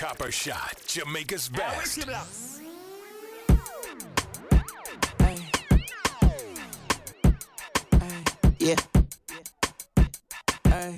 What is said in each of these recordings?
Copper Shot, Jamaica's best. Yeah. Ay, yeah. Yeah,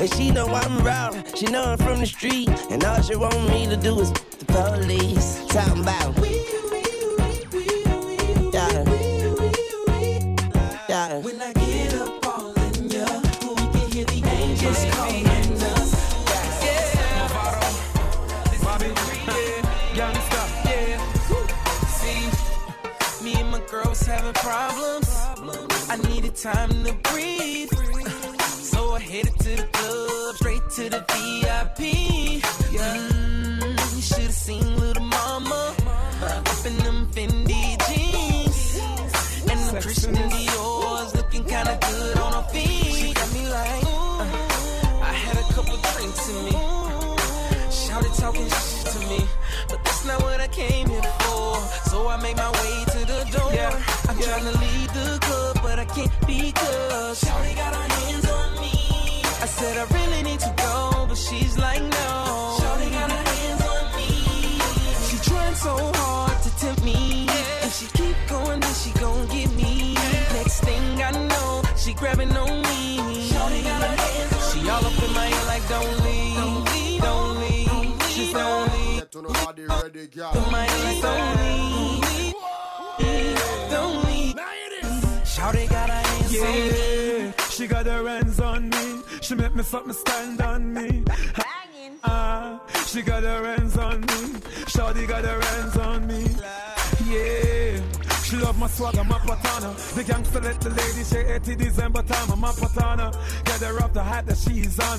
and she know I'm raw, she know I'm from the street, and all she want me to do is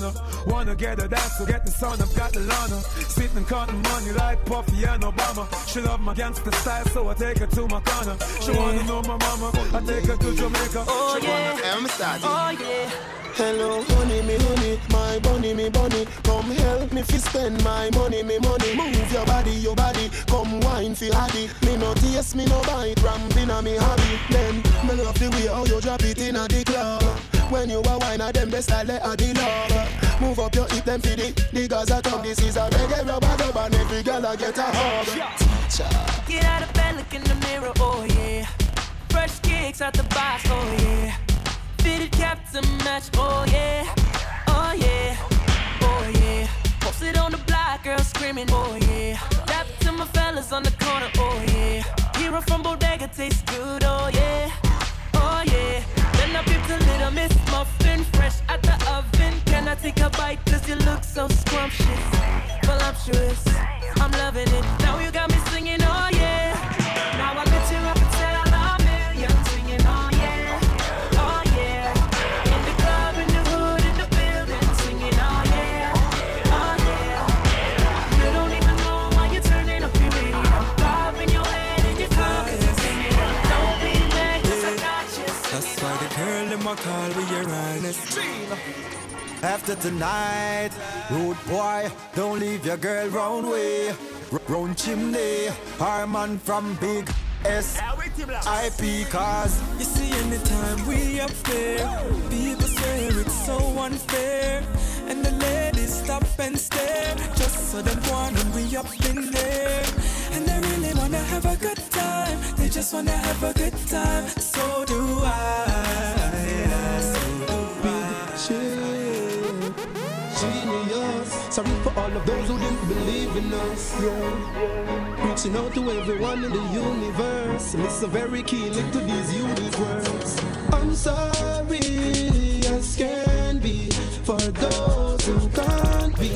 that she's on her. Wanna get her dance, so get the son, I've got the Lana. Sitting counting money like Puffy and Obama. She love my gangster style, so I take her to my corner. She wanna know my mama, I take her to Jamaica. Oh she yeah, I'm starting. oh yeah. Hello, honey, me honey, my bunny, me bunny. Come help me fi spend my money, me money. Move your body, your body. Come wine fi haddy. Me no taste, me no bite. Ramping on me hobby. Then me love the way how you drop it in a the club. When you a wine, a them best style they a the love. Move up your hip, them fi the the Gaza talk. This is a reggae rubber dub, and every girl a get a hug. Teacher. Get out of bed, look in the mirror, oh yeah. Fresh kicks out the box, oh yeah. Fitted cap to match, oh yeah. Oh yeah, oh yeah. Posted on the block, girl screaming, oh yeah. Rap to my fellas on the corner, oh yeah. Hero from Bodega tastes good, oh yeah. Oh yeah. Then I picked a little miss muffin fresh out the oven. Can I take a bite? Cause you look so scrumptious, voluptuous. I'm loving it. Now you got me singing, oh yeah. Call your honest. After tonight, rude boy, don't leave your girl round way. Round chimney, our man from Big S. IP. You see, anytime we up there, people swear it's so unfair. And the ladies stop and stare. Just so them want and we up in there. And they really wanna have a good time. They just wanna have a good time. So do I. Yeah, so do I. Shit. Genius. Sorry for all of those who didn't believe in us. Yeah. Reaching out to everyone in the universe. Listen very keenly to these unique words. I'm sorry as can be for those who can't be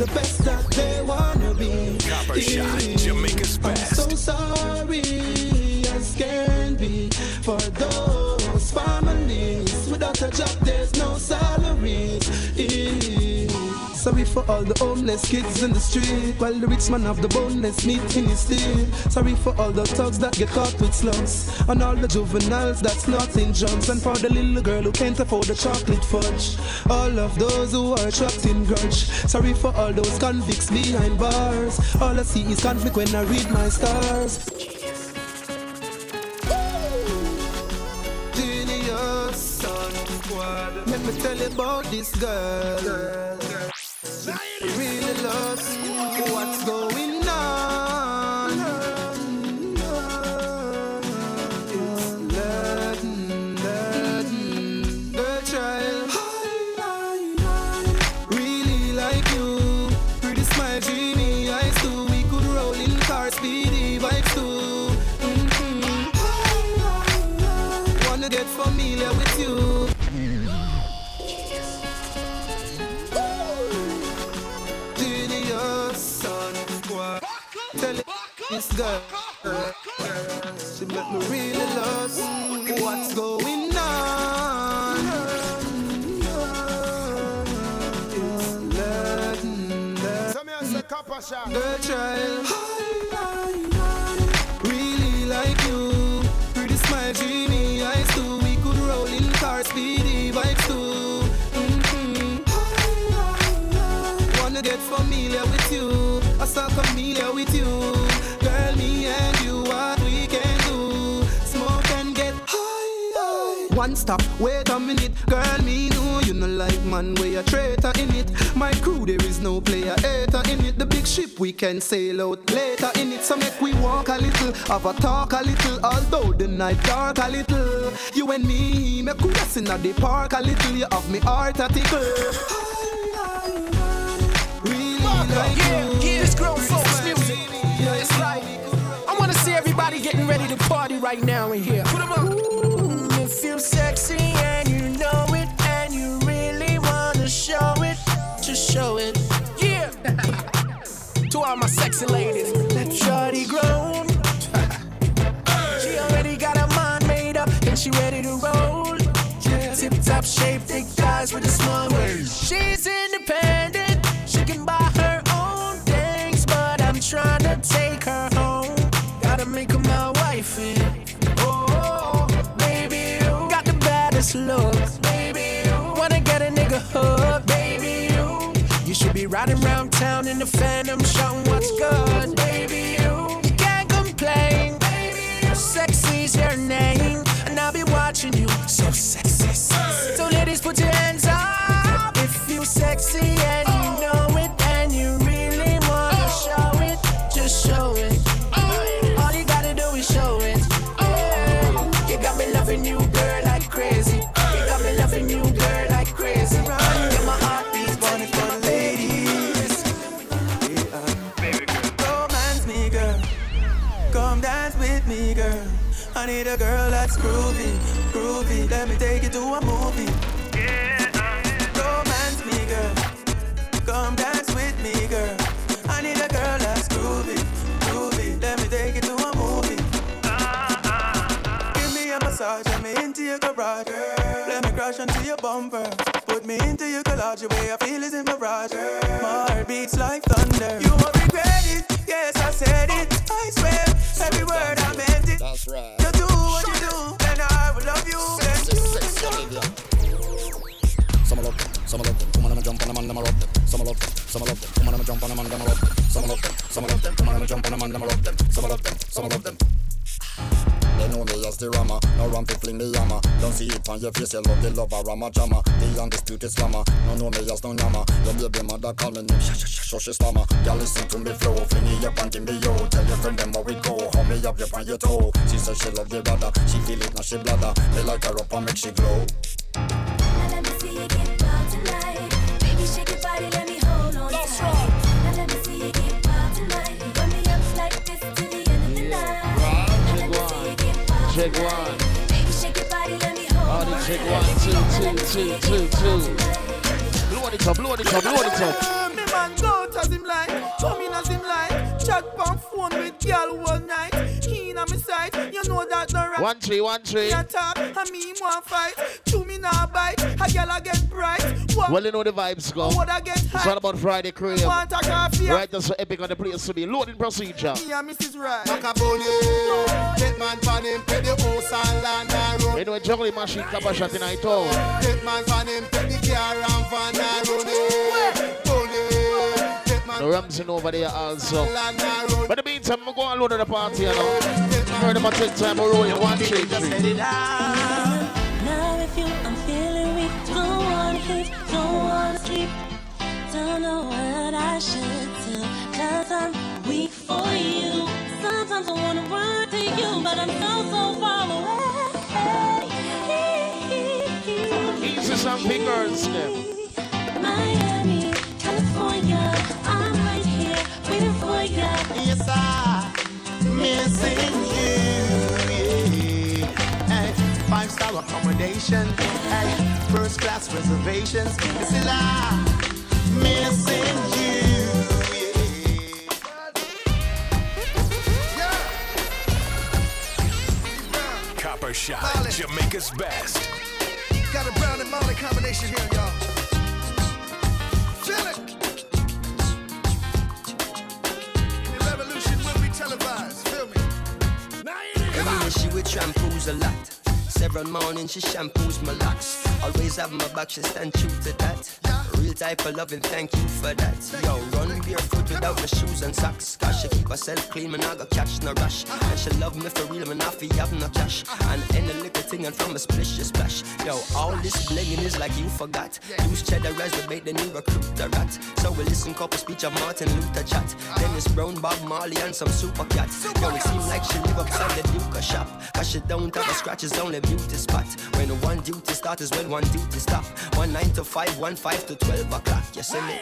the best that they wanna be. Copper Shot, sorry as can be for those families without a job. There's no salaries. Sorry for all the homeless kids in the street While the rich man have the boneless meat in his teeth Sorry for all the thugs that get caught with slugs And all the juveniles that's not in jumps And for the little girl who can't afford the chocolate fudge. All of those who are trapped in grudge. Sorry for all those convicts behind bars. All I see is conflict when I read my stars Genius. Let me tell you about this girl Really loves what's going this girl She make me really lost. What's going on? It's Latin, Latin The child Really like you. Pretty smile, dreamy stop, wait a minute Girl, me know you no like man Where a traitor in it. My crew, there is no player hater in it. The big ship, we can sail out later in it. So make we walk a little Have a talk a little Although the night dark a little. You and me, make we rest in the park a little. You have me heart a tickle. Really like Yeah, it's music. It's like I wanna see everybody getting ready to party right now in here. Put 'em up. Ooh, feel sexy and you know it, and you really wanna show it. Just show it. Yeah. to all my sexy ladies, that shawty grown. she already got her mind made up and she ready to roll. Yeah. Tip top shape, thick thighs with a small. She's independent. Baddest look. Baby, wanna get a nigga hooked. Baby, you should be riding around town in the phantom, shouting what's good. Baby, you can't complain. Baby, sexy's your name, and I'll be watching you. So sexy, sexy. So ladies, put your hands up if you sexy need a girl that's groovy, groovy. Let me take you to a movie. Yeah, Romance me, girl. Come dance with me, girl. I need a girl that's groovy, groovy. Let me take you to a movie. Give me a massage, let me into your garage. Let me crash onto your bumper. Put me into your collage, the way I feel is in mirage. My heart beats like thunder. You won't regret it, yes I said it. I swear, every word I meant it. That's right. What you do, and I will love you. Then you can do. Some love them, some love them. Come on and jump on them and them love them. Some love them, some love them. Come on and jump on them and them love them. Some love them, some love them. Come on and jump on them and them love them. Some love them, some love them. They know me as the rama. No ramp fling the yama Don't see it on your face, you love the lover, rama jama. The undisputed slammer. No know me as no yama. Your baby mother call me name, so she shush slammer. Girl listen to me flow, fling me up and give me yo. Tell your friend them how we go, hold me up, you on your toe. She said she love the brother, she feel it now she bladder. They like her up and make she glow. Get wild Check tonight. one. Baby, shake your body, let me hold All on the check tight. one, two, Now let two, see you two, get two, wild two. tonight. Blow it up, blow it up, blow it up. Me man go out as him like, come in as him like. Chat on phone with girl all night. He in on me side, you know that no right. One three, one three. Me a talk, and me want fight. Chew me now bite, a girl a get bright. What Well, you know the vibes go. would I get It's all about Friday crib. Want a coffee? Right, that's what epic on the place to be. Loading procedure. Me and Mrs. Right. Macaroni, take man for him, pay the house and land and road. You know, juggling machine cap shot in night town. Take man for him, take the car and van and road. Money, take man The Ramsey over there also. land and road. But the meantime, I'm going to load of the party, you know. Heard them take time, we're rolling one, three, three. Now if you, I'm feeling weak. Don't wanna hit, don't wanna sleep. Don't know what I should do. Cause I'm weak for you. Sometimes I wanna run to you, but I'm so, so far away. Easy some fingers, them. Miami, California, I'm right here waiting for ya. Yes, I missing you. yeah. Five star accommodation. Hey, first class reservations. Yes, I missing you. Copper Shot, Jamaica's best. Got a brown and Molly combination here, y'all. Feel it. Anyway, she would shampoos a lot. Several mornings she shampoos my locks. Always have my back, she stand true to that. Real type of loving, thank you for that. Yo, run barefoot without my shoes and socks. Cause she keep herself clean, man, I got catch no rush. And she love me for real, man, I feel have no cash. And any little thing and from a splish, she splash. Yo, all this blinging is like you forgot. Use cheddar as the bait, then you recruit the rat. So we listen couple speech of Martin Luther chat. Dennis Brown, Bob Marley, and some super cats. Yo, it seem like she live upside the Duke shop. Cause she don't have a scratch, it's only beauty spot. When one duty start is when one duty stop. One nine to five, one five to twelve o'clock. You see me?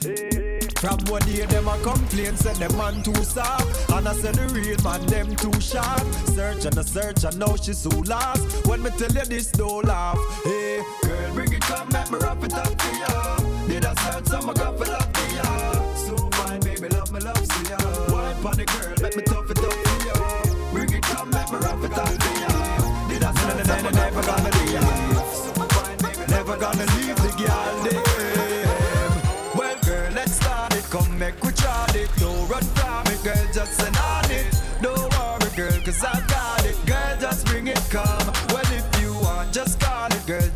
Yeah. From one day them a complain, said them man too soft. And I said the real man them too sharp. Search and a search and now she so lost. When me tell you this don't laugh. Hey, girl bring it come make me wrap it up to ya. Did I search some I got for love ya. So fine baby love me love see ya. Wine pon the girl make me tough it up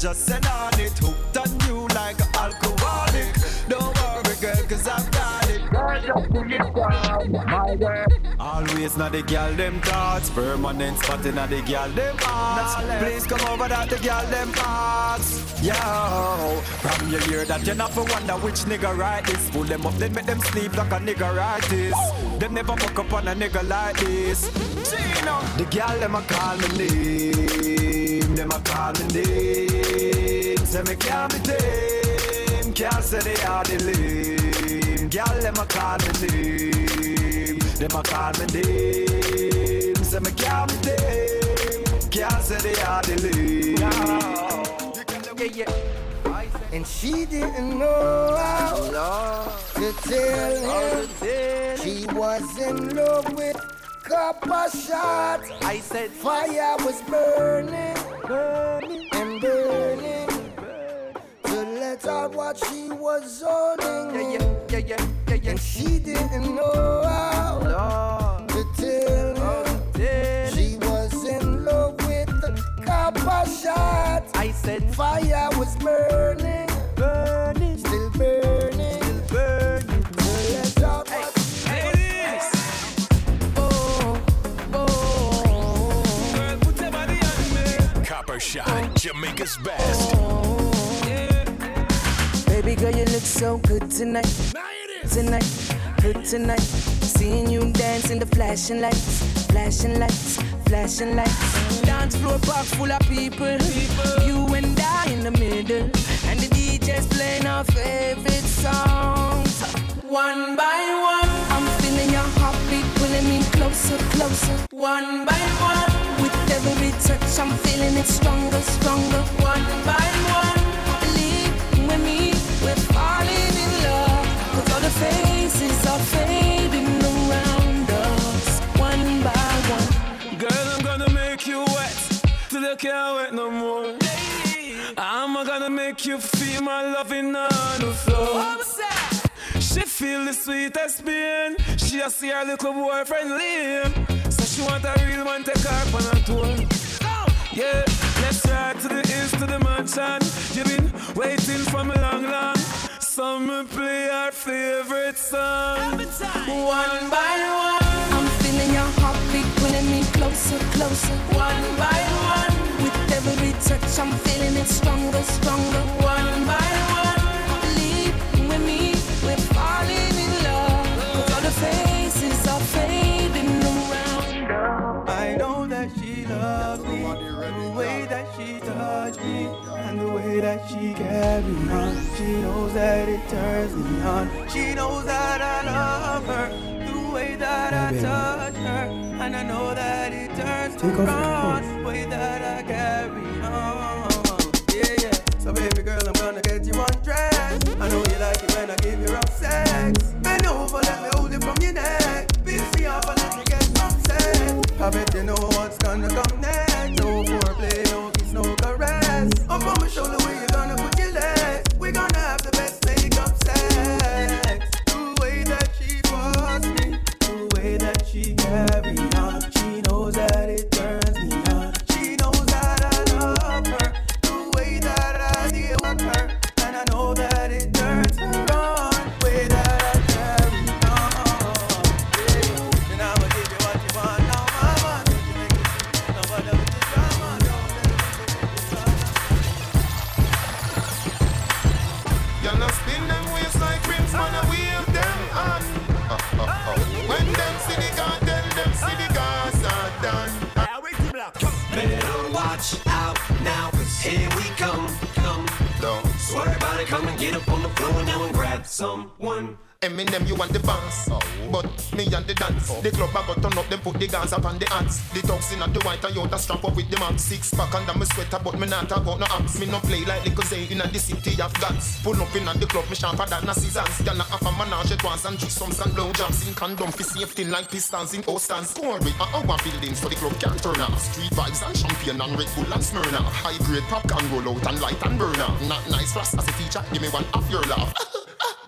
just send on it. Hooked on you like an alcoholic. Don't worry, girl, cause I got it. Girl, just bring it down, my girl. Always not the girl them thoughts Permanent spot in the girl them hearts Please come over that the girl them hearts Yo From you hear that you not for wonder which nigga write this Pull them up then make them sleep like a nigga write this Them never fuck up on a nigga like this Gino The girl them a call me name Them a call me name Say me can't be tame Can't say they are the lame Girl them a call me name Them a call me name Say me can't be tame Can't say they are the lame Yeah, yeah. And she didn't know how to tell him. she was in love with Copper Shot. I said fire was burning, burning and burning to let out what she was holding. Yeah, yeah, yeah, yeah. yeah. And she didn't know how to tell him she was in love with the copper shot. I said fire was burning, Shot, Jamaica's best. Baby girl, you look so good tonight. Tonight, good tonight. Seeing you dance in the flashing lights, flashing lights, flashing lights. Dance floor park full of people. You and I in the middle, and the DJ's playing our favorite songs. One by one, I'm feeling your heartbeat pulling me closer, closer. One by one, every touch, I'm feeling it stronger, stronger. One by one, believe with me, we're falling in love. Cause all the faces are fading around us. One by one. Girl, I'm gonna make you wet till you can't wait no more. I'm gonna make you feel my loving on the floor. She feel the sweetest pain. She a see her little boyfriend Liam. She want a real man take her on a tour. Yeah, let's ride to the east to the mansion. You've been waiting for me long, long. So me play our favorite song. One by one, I'm feeling your heartbeat pulling me closer, closer. One by one, with every touch, I'm feeling it stronger, stronger. One by one, way that she carry on. She knows that it turns me on. She knows that I love her. The way that I touch her. And I know that it turns Take off on. The way that I carry on. Yeah, yeah. So baby girl, I'm gonna get you undressed. I know you like it when I give you guns up on the ants. The dogs in at the white Toyota strap up with the max. Six pack under my sweater, but me not about no amps. Me no play like little Zay in the city of guns. Pull up in at the club, me sharper than a scissors. Can I have a menage at once and threesomes and blowjobs in condom for safety like pistons in Ostans. Score with a hour buildings for the club can't turn off. Street vibes and champagne and Red Bull and Smyrna. High grade pop can roll out and light and burner. Not nice for us as a teacher, give me one off your laugh.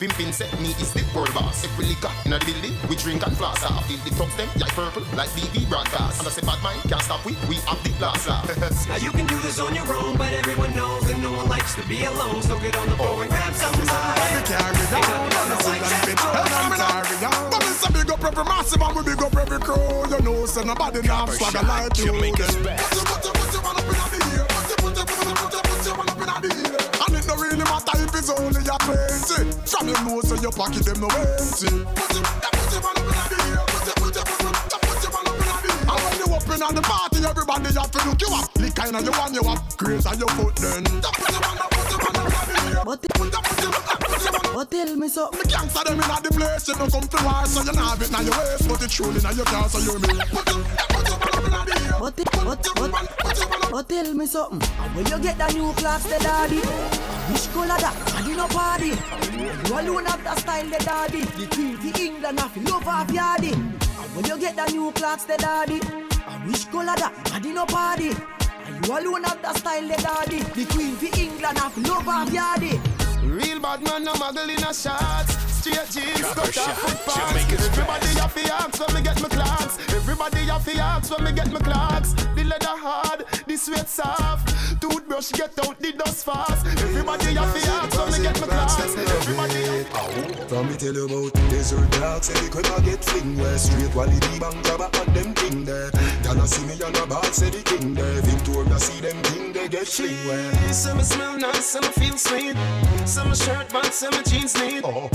Pimpin set me is the world boss. Every liquor in the building, we drink and floss off. Feel the tops them like purple, like BB broadcast. And I say bad mind can't stop we, we have the blast off. Now you can do this on your own, but everyone knows that no one likes to be alone. So get on the floor and grab somebody. Ain't nothing like that. But it's a big up every massive and we big up every crew. You know, so nobody now swagger like you. Jamaica's best. And it no really matter if it's only a twenty. From your nose to your pocket, them no empty. Put And when you up in on the party, everybody have to look you up. Lick kind of you want you up, grace on your foot then. But, but tell me something. The gangster them in the place, you don't come to war, so you not have it now your waist, but it's truly now your car, so you me. But, but, but, but tell me something. Where you get the new clocks, the daddy? Which color that? And you no party. You alone have the style, the daddy. The queen for England, have love of yardy. When you get the new clocks, the daddy? And wish? And you no party. And you alone have the style, the daddy. The queen for England, have love of yardy. Real bad man, no muggle in a shots. Straight jeans, Copper cut off shot, foot pants. Everybody have to ask when me get my clocks. Everybody have to ask when me get my clocks. The leather hard, the sweat soft. Toothbrush get out the dust fast. Everybody have to ask when me get my clocks. Everybody. From me tell you about desert dogs, say the crib I get fling where straight quality bang grabber and them king there. Y'all see me on a ball, say the king there. Victoria see them king they get fling where. Some smell nice, some feel sweet. Some shirt, but some jeans neat. Oh.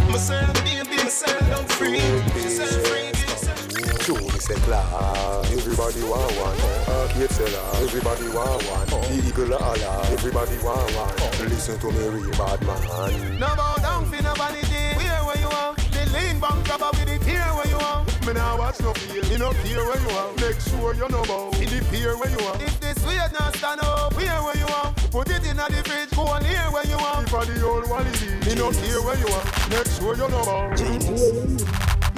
Everybody want one. Arcade seller, everybody want one. The eagle Allah, everybody want one. Listen to me, real bad man. No bow down for nobody. Where where you are? The lean bank grabber with it here where you are. Me now watch no feel, me no care where you are. Make sure you know bow, in the pier where you are. If this weird not stand up, here where you are. Put it in go on here where you are. If I the old one me no care where you are. Make sure you know bow.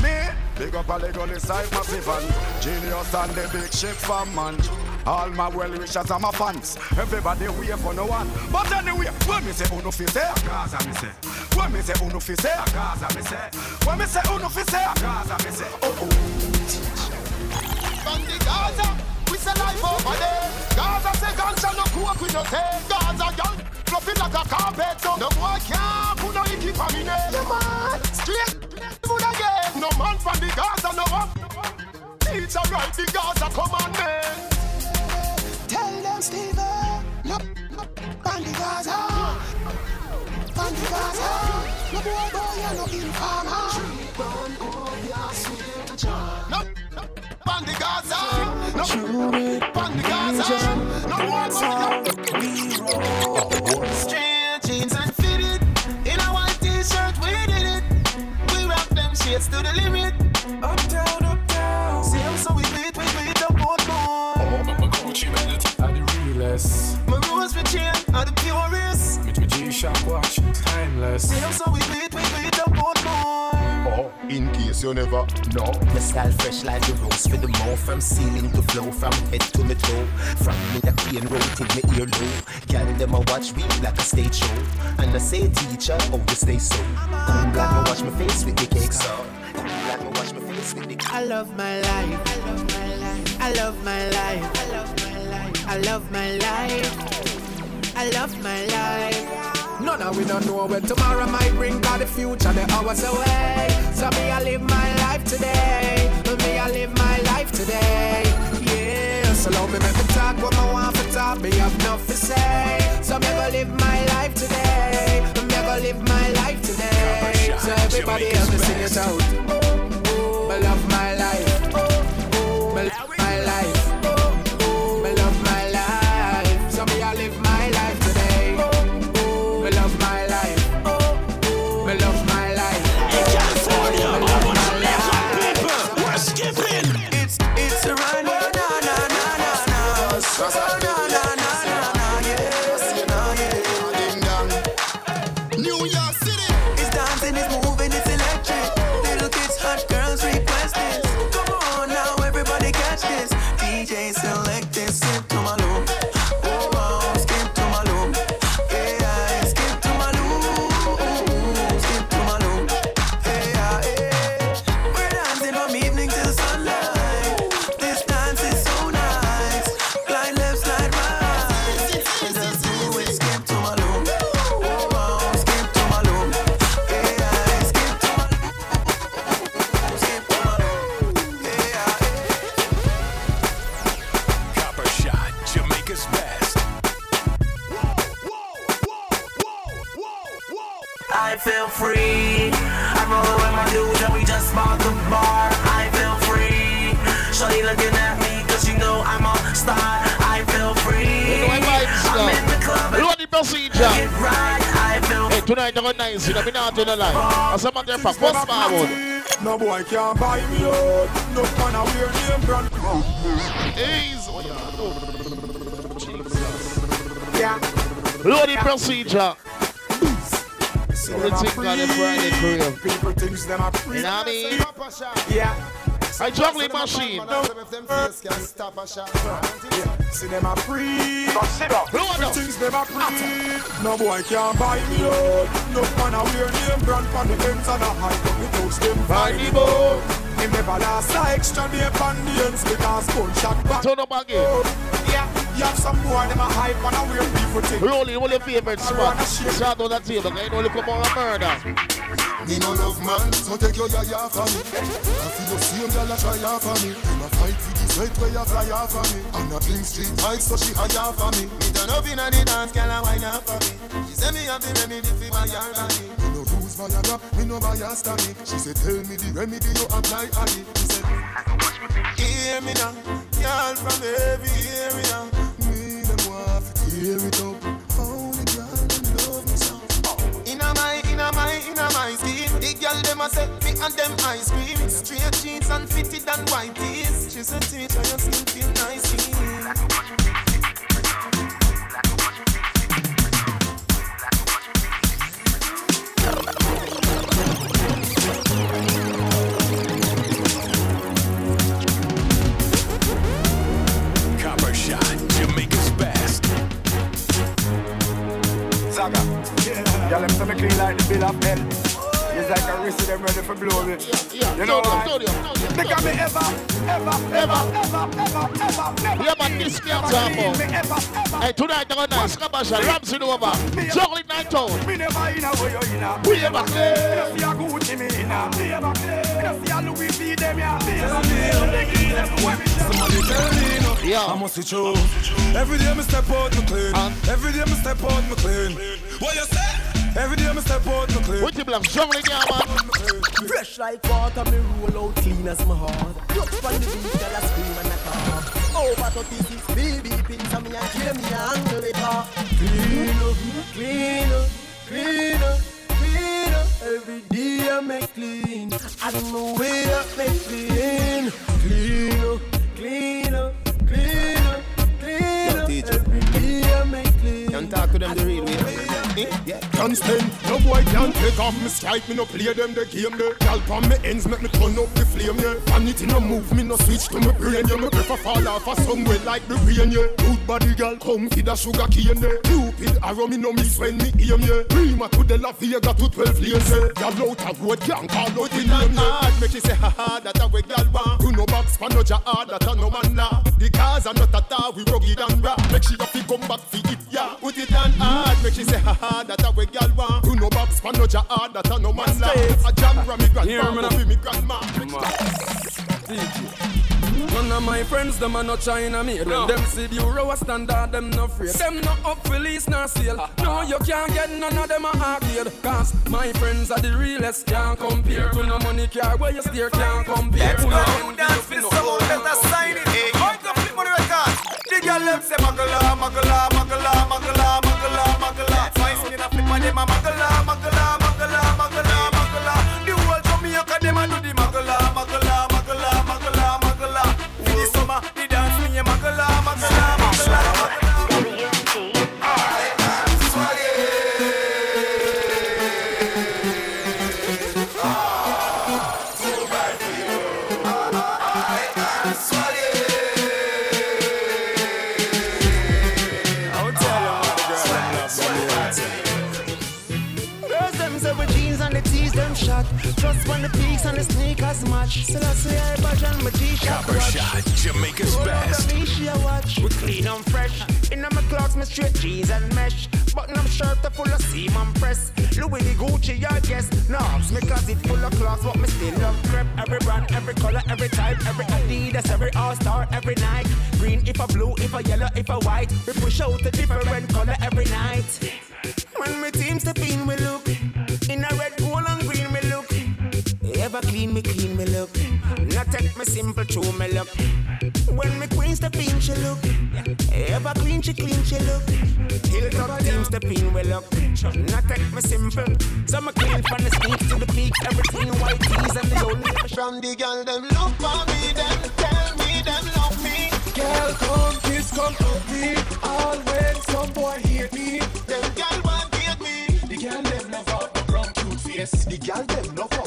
Me, big up a leg on the side massive and Genius and the big ship fan man. All my well wishers and my fans. Everybody wait for no one. But anyway, when me say uno fi say? Gaza me say. When me say uno fi say? Gaza me say. When me say uno fi say? Gaza me say. Oh oh. From the Gaza, we say life over there. Gaza say ganja no cook with no take. Gaza young, fluffy like a carpet. So no boy can't put no icky for me name. Yeah, man. Straight, good again. No man from the Gaza no one. Teacher write the Gaza commandment. Tell them, Steven. No, no, Bandy Gaza. Bandy Gaza. No boy, boy, you're no informer. Oh, no, no, from the Gaza. No, from the Gaza. No boy, boy. Straight jeans and fitted. In a white t-shirt, we did it. We rock them shades to the limit. Up down, up down. See them so we beat, we beat the boat more. My Gucci belt are the realest. My rose with chain are the purest. With my G-Shock watch, timeless. See them so we beat, we beat the boat more. Oh, in case you never know My style fresh like the rose for the mouth From ceiling to flow, from head to my toe From me a queen rotate me ear low Girl them a watch me like a stage show And I say teacher, oh we stay so I'm glad me watch my face with the cake so with the I love my life. I love my life. I love my life. I love my life. I love my life. I love my life. None of we don't know when tomorrow might bring, cause the future the hours away. So me, I live my life today. Me, I live my life today. Yeah, so long me make me talk what I want to talk. Me have enough to say. So me go live my life today. Me go live my life today. So everybody else me sing it out. Hey, tonight nice, you know, me not in the line. As a matter of fact, what's forward? No boy can't buy me out No man a wear name brand Easy. Yeah Load the procedure. Everything got a Friday career. People thinks them a free You know what I mean? Yeah I juggling machine. See them a pre. Sit up. Things them a pre. No boy can buy me out. No man a wear name brand for the ends and a high up the touch them by the boat. Him never last a extra day on the ends because gunshot back. Turn up again. Oh. Yeah, you have some more them a hype and a weird people think. Rolling, what your favorite spot? Shout on that table, okay? You know, look up on a murder. Me no love man, so take your yaya for me. I feel the same girl a try off for me. Him a fight for the sweat where you fly off for me. And a clean street fight, so she hire for me. Me turn up inna the dance, girl a wine off for me. She say me have the remedy for my yard body. Me no use Viagra, me no buy a stammy. She say tell me the remedy you apply on it. She said, hear me now, girl from every area. Me them want to tear it up. Only girl them love me so. Inna my, inna my, inna my scheme. The girl them a say me and them ice cream. Straight jeans and fitted and white tees. She said, teacher, you seem feel nice. Zaga. Y'all them say me clean like the bill of hell. It's like a wrist them ready for blow me. You know why? Because me ever, ever, ever, ever, ever, ever, never. Yeah, man, this me I'm talking about. Hey, tonight I'm gonna nice. Come on, Sha. Ramsey over. Juggling night out. Me never in a way you in a. We ever clear. Me no see a me in a. Me ever clear. Me no Louis V them ya. Ever Somebody tell me no. Yeah. I must be true. Every day me step out me clean. Every day me step out me clean. What you say? Every day me step out me clean. What you black juggling yeah, man? Fresh like water, me roll out clean as my heart. Just on the beat, girl, I scream and I talk. Over 36 BB pins, and me and kill me angle it off. Clean up, clean up, clean up, clean up. Every day I make clean. I don't know where I make clean. Clean up, clean up, clean up, clean. Can't talk to them the real way. Eh? Yeah. Can't stand, no boy can't take off me strike, me no play them the game there. Gal on me ends make me turn up the flame yeah. Vanity no move, me no switch to my brain yeah. Me prefer fall off a somewhere like the rain yeah. Good body girl, come feed a sugar cane yeah. Cupid arrow me no miss when me aim yeah. Prima to the La Vega to 12 lanes yeah. Gal out of road can't call out the name yeah. Hard make you say ha ha that a way gal want. You no box pan no ja hard that a no man laugh. The cars are not a tar, we rugged and raw. Make sure you fi come back fi it yeah. Put it on hard, make she say ha ha that a way gal want. You no box pan no ja hard that a no man laugh. A jam from me fi me grandma. None of my friends, them are not China made. When them see the euro standard, them no afraid. Them no up for lease nor sale. Ah. No, you can't get none of them a arcade. Cause my friends are the realest, can't compare. To no money car where you steer, can't compare. Let's go, dance with someone better sign it. Hey, hold the flip on the record. The girl them say magala, magala, magala, magala, magala, magala. Twice in a flip on them a magala, magala, magala, magala. Copper shot, Jamaica's best. We clean and fresh. In my clothes, my straight jeans and mesh. Button up shirt full of seam and press. Louis the Gucci, I guess. Knobs, me cause it full of clothes, but me still love crep. Every brand, every color, every type, every Adidas, every All-Star, every Nike. Green if a blue, if a yellow, if a white. We push out a different color every night. When my team step in, we look. In a red, gold and. Ever clean, me clean, me look. Not take me simple to me look. When me queen step in, she look. Ever clean, she clean, she look. Hilltop team step in, we look. Not take me simple. So me clean from the sneak to the peak. Everything white tees and the only From the girl them look for me, them tell me them love me. Girl, come kiss, come hug me. Always some boy hate me. Them girl want hate me. The girl them love out my brown cute face. The girl them love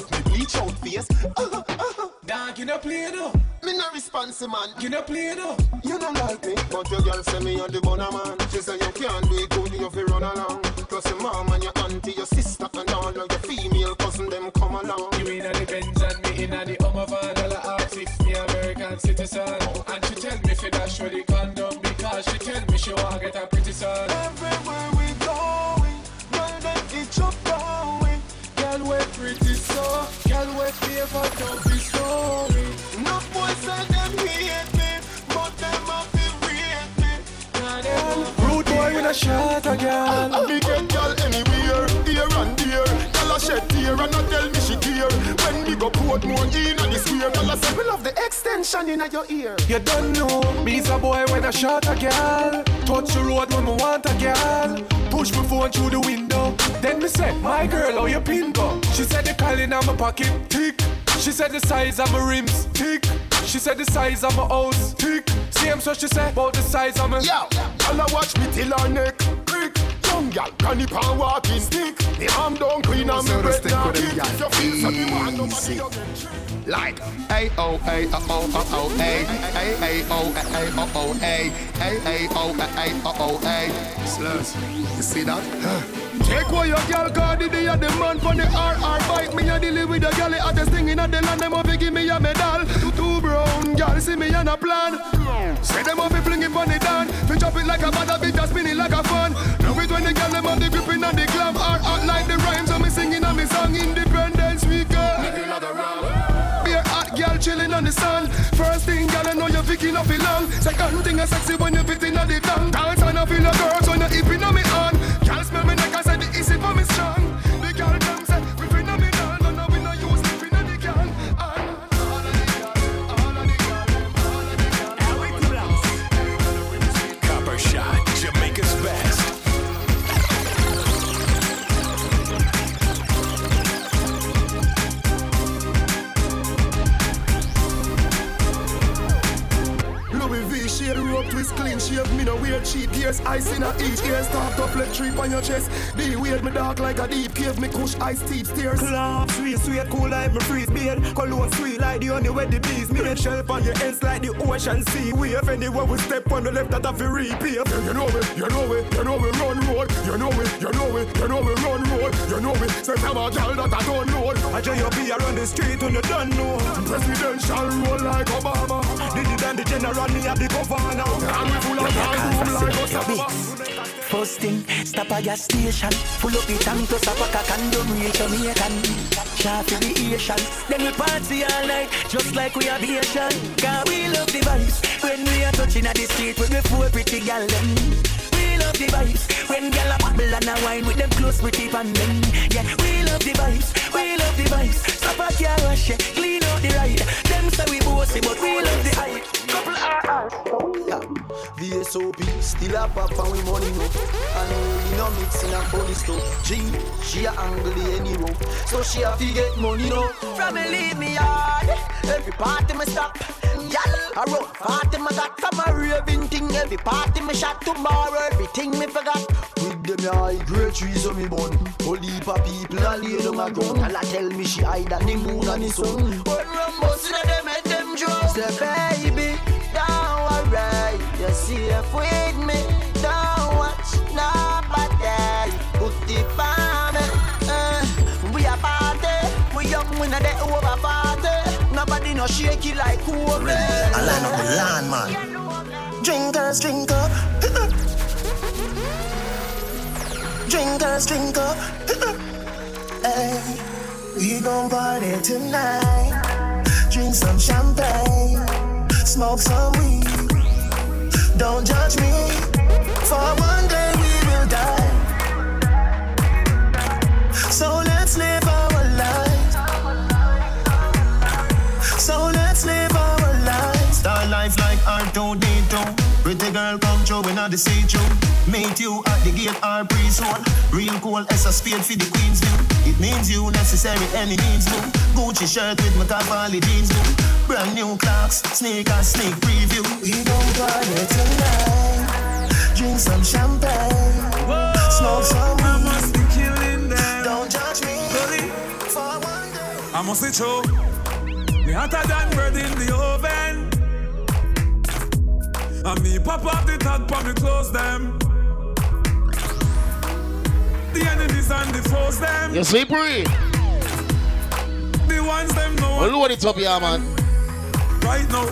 bleach out face. Uh, uh, Dance you not play no. Me no responsive man. You not play no. You don't like me, but your girl say me a the bonner man. She say you can't do it good, you fi run along. Plus your mom and your auntie, your sister and all of your female cousin them come along. You in the Benz and me in the Hummer van. Ask if me American citizen. And favor don't be sorry. No boys them hate me, but them me. Now Rude boy with a shot a girl. I me get girl anywhere, here and there. Girl a shed tear and a tell me she care. When we go put more in a the square, girl a say we love the extension in your ear. You don't know, me's a boy when I shot a girl. Touch the road when me want a girl. Push my phone through the window. Then me say, my girl, how you pin go? She said the calling on my pocket, tick. She said the size of my rims, tick. She said the size of my house, tick. Same so she said about the size of my. Yeah, girl a watch me till her neck creak. Young girl, can the pan walking stick. The arm down clean and me breath now kick. If you feel so me want nobody you get tricked. Like A O A O O O A A A O A O O A A A O A O O A Slurs, you see that? Take away your girl card, the day the man for the RR bike. Me a deal with the girl, the hottest thing in the land. Them up give me a medal. Two, brown girl see me on a plan. Say them up fling it on the down. We chop it like a bad beat, just spin it like a fun. Love it when the girl them have the gripping and the glam. RR like the rhymes, so me singing and me song Independence hot girl chilling on the sun. First thing, girl, I know you're picking up it long. Second thing, I sexy when you're fitting on the tongue. Dance and I feel a girl when you're hipping on me on. Girl, smell me neck, I said Shade rope twist clean shave me no wear cheap ears ice in a each ear start up let trip on your chest the weird me dark like a deep cave me kush ice steep stairs Club sweet, sweet, cool like me freeze beard. Cologne sweet like the honey where the bees made. Shelf on your ends like the ocean sea. Wave anywhere we step on the left that have to repeat. You, you know it, you know it, you know we run road. You know it, you know it, you know we run road. You know it, say I'm a girl that I don't know. I tell you be around the street when you don't know. Presidential roll like Obama. Did it and the general me at the governor. And. First thing, stop a gas station. Full up the tank plus a pack of condom real Jamaican. Shot for the Asian. Then we party all night, just like we aviation. Cause we love the vibes. When we are touching at the street with the four pretty gal them. We love the vibes. When gal a bubble and a wine with them close pretty pan them. Yeah, we love the vibes. We love the vibes. Stop a car rush, yeah. clean out the ride. Them say we bossy, but we love the hype. Couple hours. VSOP, still a pop and we money no. And we no mix in a police stuff G, she a angle the any rope So she a fi get money no. From me leave me hard Every party me stop. Y'all a run party me got. From a raving thing. Every party me shot Tomorrow. Everything me forgot. With them high grade trees on me bun. Of people a lay down a ground. Y'all tell me she hide on the moon and the sun. When bust inna them head them drunk Say baby, safe with me. Don't watch nobody. Put the palm uh, We a party. We young we not dey over party Nobody no shake it like Kobe. I line up the land man. Drinkers drink up Drinkers drink up Hey, we gon' party tonight. Drink some champagne. Smoke some weed Don't judge me. For one day we will die. So let's live our lives. So let's live our lives. Star life like R2D2 Pretty girl come through when I see through Meet you at the gate or pre-zone Real cool as a spade for the queen's view means you necessary any needs do. Gucci shirt with my Cavalli jeans do. Brand new clocks, sneakers, sneak preview. We gon' party tonight. Drink some champagne. Smoke some weed. I must be killing them. Don't judge me. For one day. I must say, Joe. hotter than bread in the oven. And me pop off the top for me close them. The enemies and the foes them. You see, Bree? The ones them know. Well, load it up, yeah, man. Right now,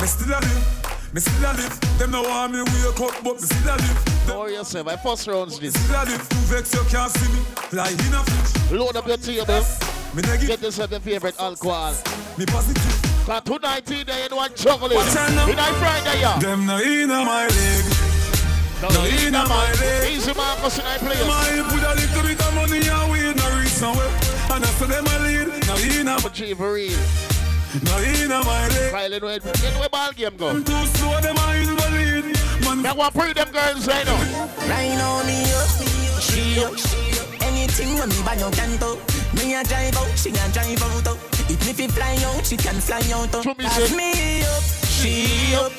me still a live. Me still a live. Them no want me wake up, but me still a live. How oh, yourself? My first round's this. Still a live. You vex, you can't see me. Fly in a fish. Load up your table. Me negative. Get yourself your favorite alcohol. Me positive. Cause tonight in there, you know what juggling. Watch out now. Tonight Friday, yeah. Them no in my leg. No, in a my leg. Easy Marcus in I play. My put a little bit of money and we no reach somewhere. And after them I lead. Now in a. But you for real. Now in a my leg. Kylie, where, get where ball game go. I'm too slow, them I invalid. Man, Now what pre them girls right now. Right now me up, she up. Anything when me buy no canto. Me a drive out, she a drive out. oh. If me fi fly out, she can fly out. True me Cause say. me up, she up.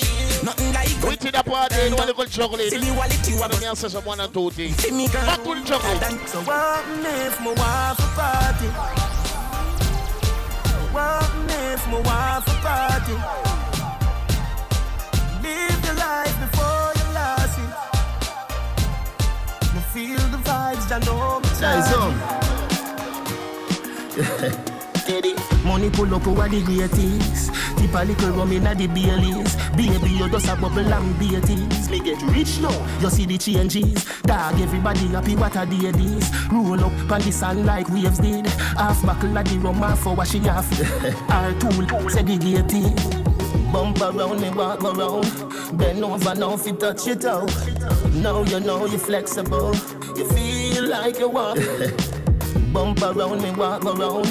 Nothing like We to the party, you want to go juggling. See the wallet you Let have. me answer some one and two things. See me girl. Back to the juggle. So what if me want for party? What if me want for party? Live your life before you lost it. Me feel the vibes, I know me Guys, charge. Steady. Money pull up over the greatest. Tip a little rum inna the Baileys. Baby, you just a bubble and beaties. Me get rich now, you see the changes. Dog, everybody happy what a day this. Roll up on the sun like waves did. Half buckle of the rum, half for what she half. Our tool segregated. Bump around me, walk around. Bend over now you touch it out. Now you know you're flexible. You feel like you walk. Bump around me, walk around.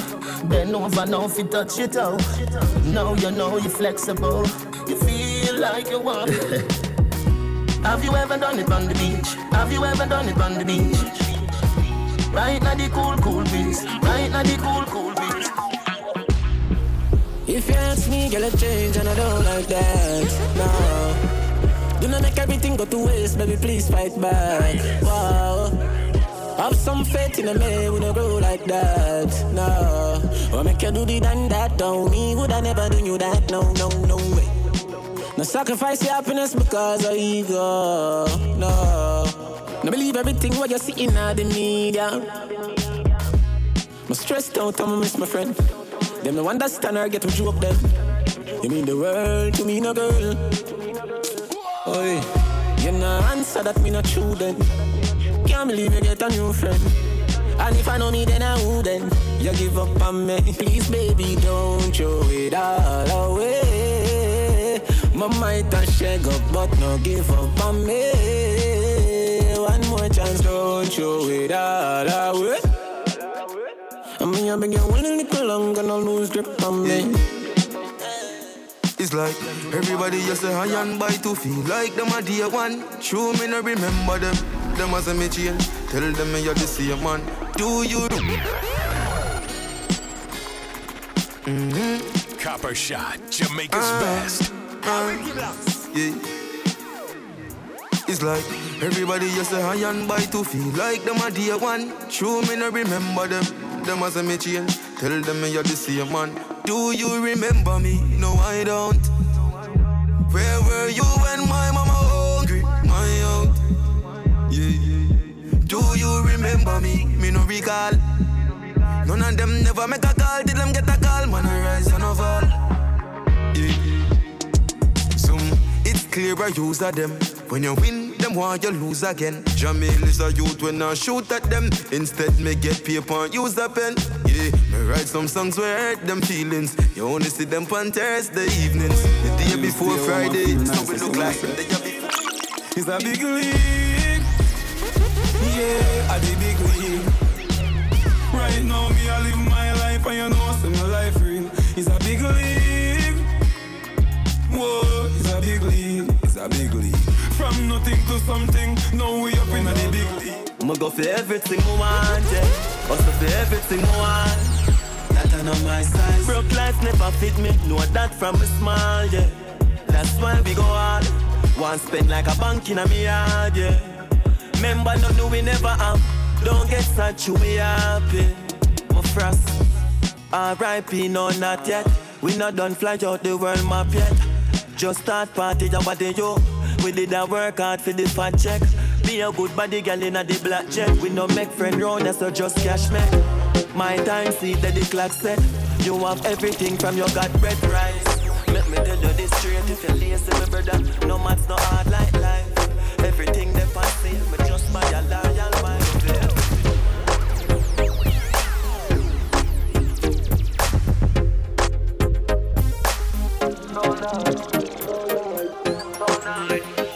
Bend over now if you touch it out. Now you know you're flexible. You feel like you walk. Have you ever done it on the beach? Have you ever done it on the beach? Right now the cool, cool breeze. Right now the cool, cool breeze. If you ask me, girl, a change and I don't like that. No. Do not make everything go to waste, baby, please fight back. Wow. Have some faith in a man, we don't grow like that. No. Or make you do the done that, don't me. Would I never do you that? No, no, no way. No sacrifice your happiness because of ego. No. No believe everything what you see in the media. I'm stressed out, I'm miss my friend. Them no understand or get to joke them. You mean the world to me, no girl. Oi, you no answer that me not true then. Can't believe you get a new friend. And if I know me, then I wouldn't. You give up on me. Please, baby, don't throw it all away. My might a shake up, but no give up on me. One more chance, don't throw it all away. I mean, I've been getting a little longer, no lose grip on me. It's like everybody just a high and buy to feel like them a dear one. True, me no remember them. Them as a me change. Tell them me you're the same man. Do you? Mm-hmm. Copper Shot, Jamaica's Ah. best. Yeah. It's like everybody just say high and buy to feel like them a dear one. True, me no remember them. Them as a me change. Tell them me you're the same man. Do you remember me? No, I don't. Where were you when my mama hungry? My. Yeah. Do you remember me? Me no recall. None of them never make a call. Did them get a call? Man, I rise and fall. Yeah. Some it's clear I use of them. When you win, them want you lose again. Jamil is a youth when I shoot at them. Instead, me get paper and use the pen. Yeah, me write some songs where hurt them feelings. You only see them on Thursday evenings. The day before Friday, so we look like the day before. It's a big league. Yeah, a the big league. Right now, me I live my life, and you know, say my life real. It's a big league. Whoa, it's a big league. It's a big league. From nothing to something, now we up in a the big league. I'ma go for everything I want, yeah. Hustle for everything I want. That I know my size. Broke life never fit me, know that from a small, yeah. That's why we go hard. Want spend like a bank in a me yard, yeah. Remember, no, no, we never have. Don't get such, you be happy. My frost. R.I.P. no, not yet. We not done fly out the world map yet. Just start party, at the yo. We did a work hard for the fat check. Be a good body girl in the black check. We no make friend round, so just cash me. My time, see that the clock set. You have everything from your God bread rice. Let me tell you this straight, if you're lazy, my brother, no man's no hard like life. Everything they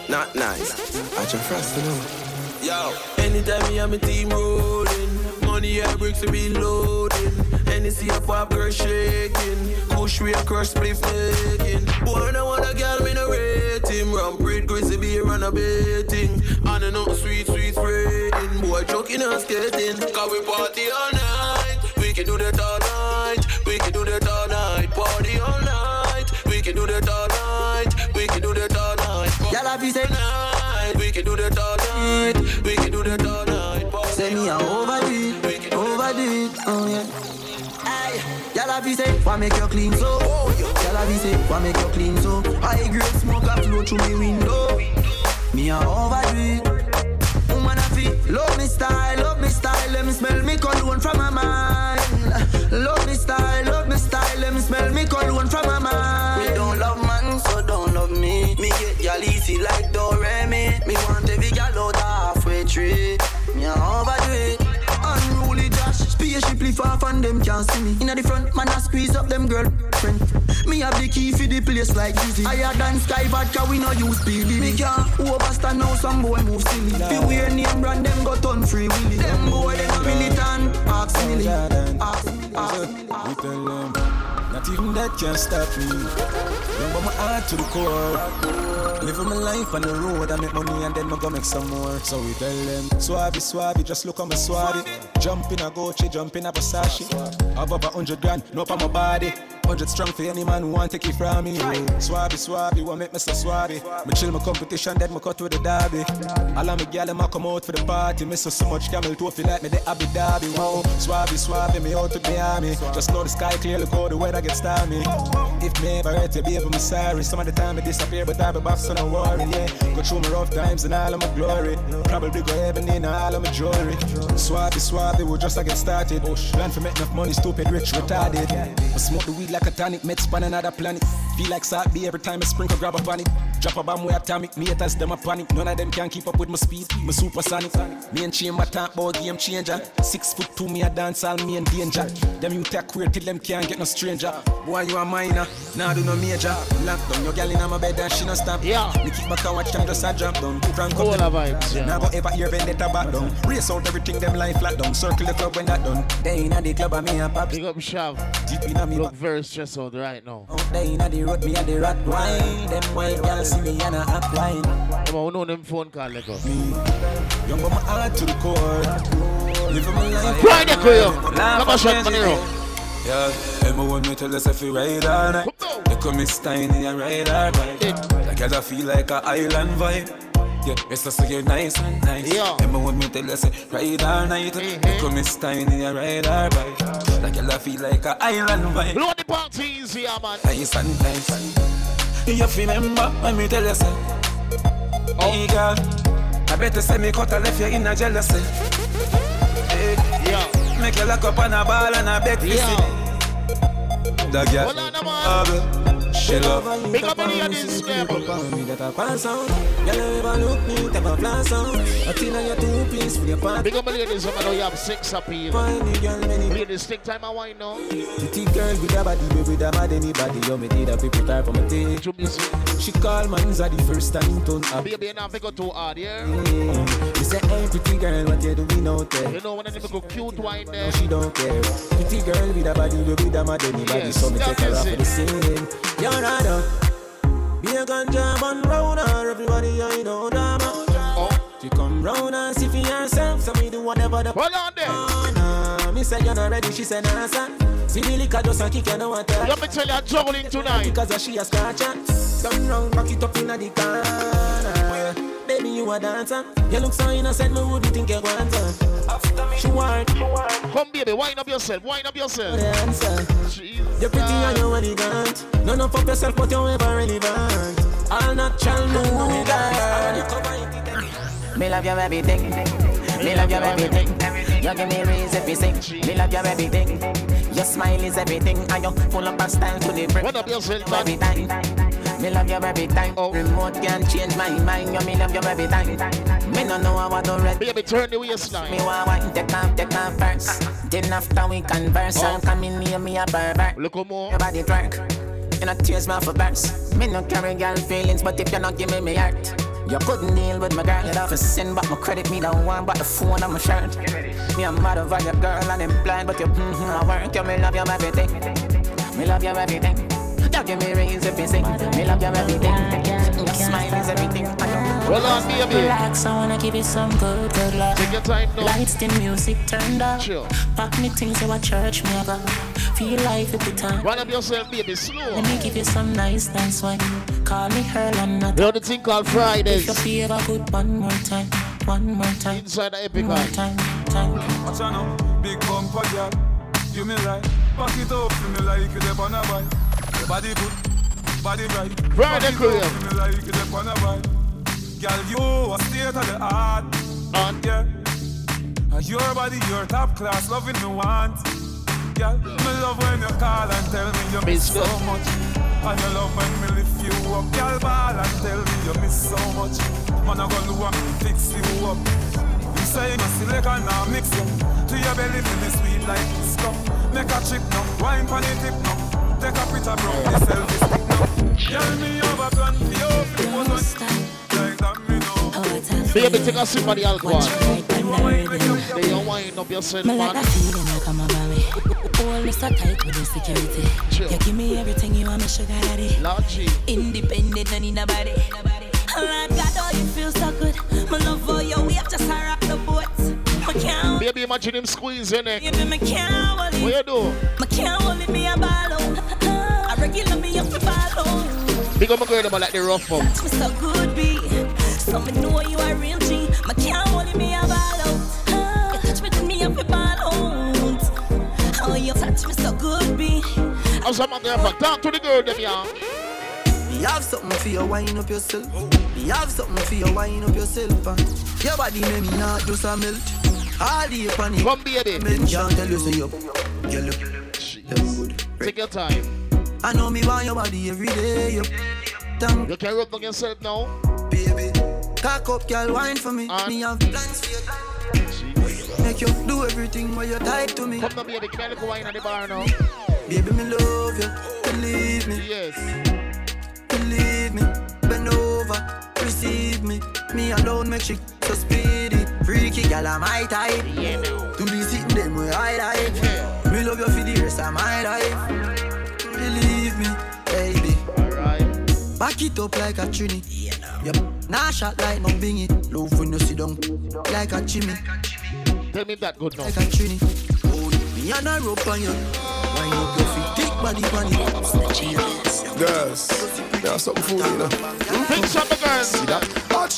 Not nice. I just frost to know. Yo, anytime me and my team rolling, money air bricks to be loading. Anything a pop girl shaking, push we a crush spliff making. Boy, no wanna girl me no rate him. Rum breed grizzly beer and a baiting. And a not sweet sweet spraying. Boy, joking and skating. Cause we party all night. We can do that all night. We can do that all night. Do that all night. We can do that all night. Y'all have you say night. We can do that all night. We can do that all night. Say me it, overdo it, oh yeah. Aye, y'all have you say, why make you clean so? Oh, y'all have you say, why make you clean so? High grade smoke a flow through me window. Me a overdo it. Woman a feel, love me style, love me style. Let me smell me cologne from my mind. Love me style, love me style. Let me smell me cologne from my Josh, spaceship far from them can't see me. Inna the front, man I squeeze up them girlfriend. Me have the key for the place like Dizzy. Higher than Skyy Vodka, we no use speedy. Me can't overstand now some boy move silly. Fi wear name brand, them go turn free willy. Them boy them a militant, ask me. Ask me, ask me. Not even that can stop me. But my heart to the core. Living my life on the road, I make money and then I go make some more. So we tell them, Suave, suave, just look on my suave. Jump in a Gucci, jump in a Versace. Above a hundred grand, no on my body. Hundred strong for any man who want take it from me. Suave, suave, want make me so suave. Me chill my competition, then me cut with the derby. All of me gal, them a come out for the party. Me so so much camel toe feel like me the Abu Dhabi. Wow, suave, suave, me out to Miami. Just know the sky clear, look how the weather gets stormy. If me ever hurt you, baby, me sorry. Some of the time I disappear, but I be back, so don't worry. Yeah, go through my rough times and all of my glory. Probably go heaven in all of my jewelry. Suave, suave, we just a get started. Plan for make enough money, stupid, rich, retarded. I smoke the weed like a tonic, med span another planet. Feel like salt every time I sprinkle, grab a panic. Drop a bomb way atomic, me haters them a panic. None of them can keep up with my speed, my supersonic. Me and my talk about game changer. Six foot two, me a dance all me in danger. Them you take queer till them can't get no stranger. Boy, you a minor, now do no major. Lock down your gal in my bed and she no stop. Yeah. Me kick back and watch them just a drop down. Crank up the vibes, yeah. Now go ever hear vendetta back down. Race out everything them line flat down. Circle the club when that done. They inna the club and me a pop. Big up Shav. Deep inna me Look very stressed out right now. They inna the road, me a the rat wine. Them white girls see me and a hot. Come on, know them phone call, let go. Young but my heart to the core. Living my life. Right there, Koyo. Come on, shot money roll. Yeah, want me tell us if you ride all night. You come Miss Tiny and ride all right. Like I feel like a island vibe. Yeah, it's just so you're nice and nice. Yeah. Emma want me tell us ride all night. Mm-hmm. You come Miss Tiny and ride all right. Like I feel like a island vibe. Blow the party easy, yeah, man. Nice and nice. You remember when me tell you say, Hey girl, I better say me cut a left you in a jealousy. Hey, yeah. Make you lock up on a ball and a beg yeah. The girl, ugly, she love Big up money on this level. me that I pass out. You ever look me, a flash out. A thing on your two piece for your part. Big up money on this one. I know you have six up here. Find the girl, many. Ladies, take time and wine now. Pretty girl with a body, baby, with a mad anybody. You me did a people type for my day. She call man's the first time to up. Baby, now if go too hard, yeah? Say, hey, pretty girl, what you doing out there? You know when I never go cute wine there. No, she don't care. Pretty girl with a body, baby, with a mad anybody. Yes, so me take her off for the scene. You're right up. Be a ganja man round her, everybody I know drama. Oh. She come round and see for yourself, so me do whatever the Hold on there. Oh, nah. Me say you're not ready, she said nah, son. See the liquor just a kick, you know what tell Let me tell you, I'm juggling tonight. Because she a scratcher. Come round, back it up inna the corner. Baby, you a dancer. You look so innocent, me wouldn't think you want her. She want, Hold Come, baby, wind up yourself, wind up yourself. You're pretty and you're elegant. No, no, fuck yourself, but you're ever relevant. I'll not try no girl. Me love your everything. Me love your everything. You give me reason to sing. Me love your everything. Your smile is everything, and you full of a style to the brim. What up yourself, every time. Me love you every time. Oh. Remote can change my mind. You me love you every time. Me no know how to red. Baby, turn the waistline. Me want wine, take off, take off first. Then after we converse, oh. and come in near me a pervert. Look more. Your body twerk. You know tears my for burst. Me no carry girl feelings, but if you not give me me heart. You couldn't deal with my girl, you'd have to send back my credit. Me don't want but the phone on my shirt. Me a mad over your girl and I'm blind, but you mm-hmm, I work. You me love you everything. Me love you everything. You give me rings if you sing. Me love you everything. Your smile is everything. Well on, baby. Relax, I wanna give you some good, good love. Take your time now. Lights, the music turned up. Sure. Pack me things to a church, me a go. Feel life at the time. Run up yourself, baby, slow. Let me give you some nice, nice wine. Call me her and not. You know the thing called Fridays. If you feel good one more time, one more time. Inside the epic one more time, time. Watch out now, big bumper girl. Give me right, back it up, feel me like you dep on a bike. Body good, body right. Friday career. Feel me like you dep on a bike. Girl, you a state of the art. On yeah. And your body, your top class, loving me want. Girl, me love when you call and tell me you miss so much. And you love when me lift you up. Girl, ball and tell me you miss so much. Man, I gonna work fix you up. You say you select and now mix you. To your belly, me sweet like stuff. Make a chip now, wine pon the tip now. Take a picture, bro, me selfie stick now. Girl, me have a plan for you. If one like that, me know. Oh, baby, take a sip of the alcohol. They don't wind up yourself, Me like man. a feeling like I'm a baby. Hold me so tight with the security. You give me everything you want, me sugar daddy. Lord G. Independent, no need nobody. Lord God, oh, you feel so good. My love for you, we have just rock the boat. My can't, Baby, imagine him your neck. baby, me can't hold it. What you do? Me can't hold it, me a out. I regular me up to ball out. Big up my girl, them like the rough up. Touch me so good, B. So me know you are real G. Me can't hold it, me a out. You touch me, turn me up to ball out. Oh, you touch me so good, B. I was my girl, talk to the girl, them, yeah. Me have something for you, wind up yourself. Me have something for you, wind up yourself. And your body make me not just a melt. All the upon it. Come, baby. Me can't tell you, say you, you look, you good. Take your time. I know me want your body every day. You, damn, You can rub on yourself now. baby. Cock up, girl, wine for me. Me have plans for you. Make you do everything while you're tied to me. Come baby, give me a little wine at the bar now. Baby, me love you. Believe me. Yes. Believe me. Bend over. Receive me. Me alone make shit so speedy. Freaky gal, I'm my type. Yeah, no. To be sitting them where I like. Me love you for the rest of my life. Believe me, baby. Alright. Back it up like a trini. Yep. Nah shot like no bingy. Love when you sit down like a chimney. Tell me that good now. Like a trini. Hold me and I rope on you. Wind up your feet, thick body bunny. Girls, there's something for you, you know. Things on the girls. See that? Watch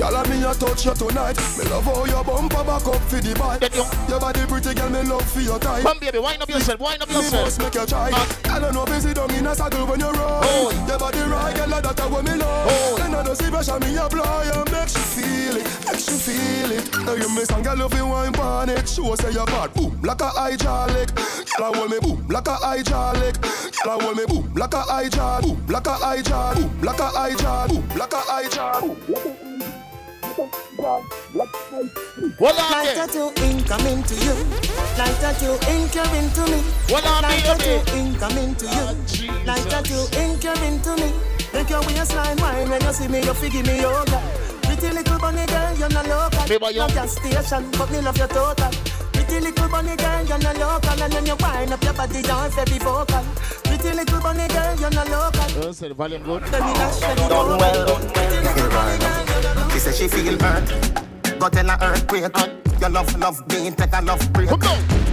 ya. Girl, I me a touch you tonight. Me love how your bumper back up for the bike. Your body pretty, girl, me love for your type. Come, baby, wind up yourself, wind up Me yourself. must make you try. Girl, I know busy down in a saddle when you roll. Your body right, girl, that's what me love. Then I don't see pressure, me apply and make you feel it, make you feel it. Now you miss and girl, love you wine pan it. Show say your bad, boom, like a hydraulic. Girl, I hold me boom, like a hydraulic. Girl, I hold me boom, like a hydraulic. Boom, like a hydraulic. Boom, like a hydraulic. Boom, like a hydraulic. What on Like there? that you incoming to you. Like that you incoming to me. What on Like that baby? you incoming to you. Like that you incoming to me. Make your waistline wine when you see me, you figure me over. Pretty little bunny girl, you're not local. Baby, you- Love your station, but me love your total. Pretty little bunny girl, you're not local. And when you wind up your body down, very vocal. Pretty little bunny girl, you're not local. Oh, say the volume good. Baby, that's ready Done well. Pretty little bunny girl, you're not She say she feel hurt. Go tell her earthquake. Your love, love being take a love break.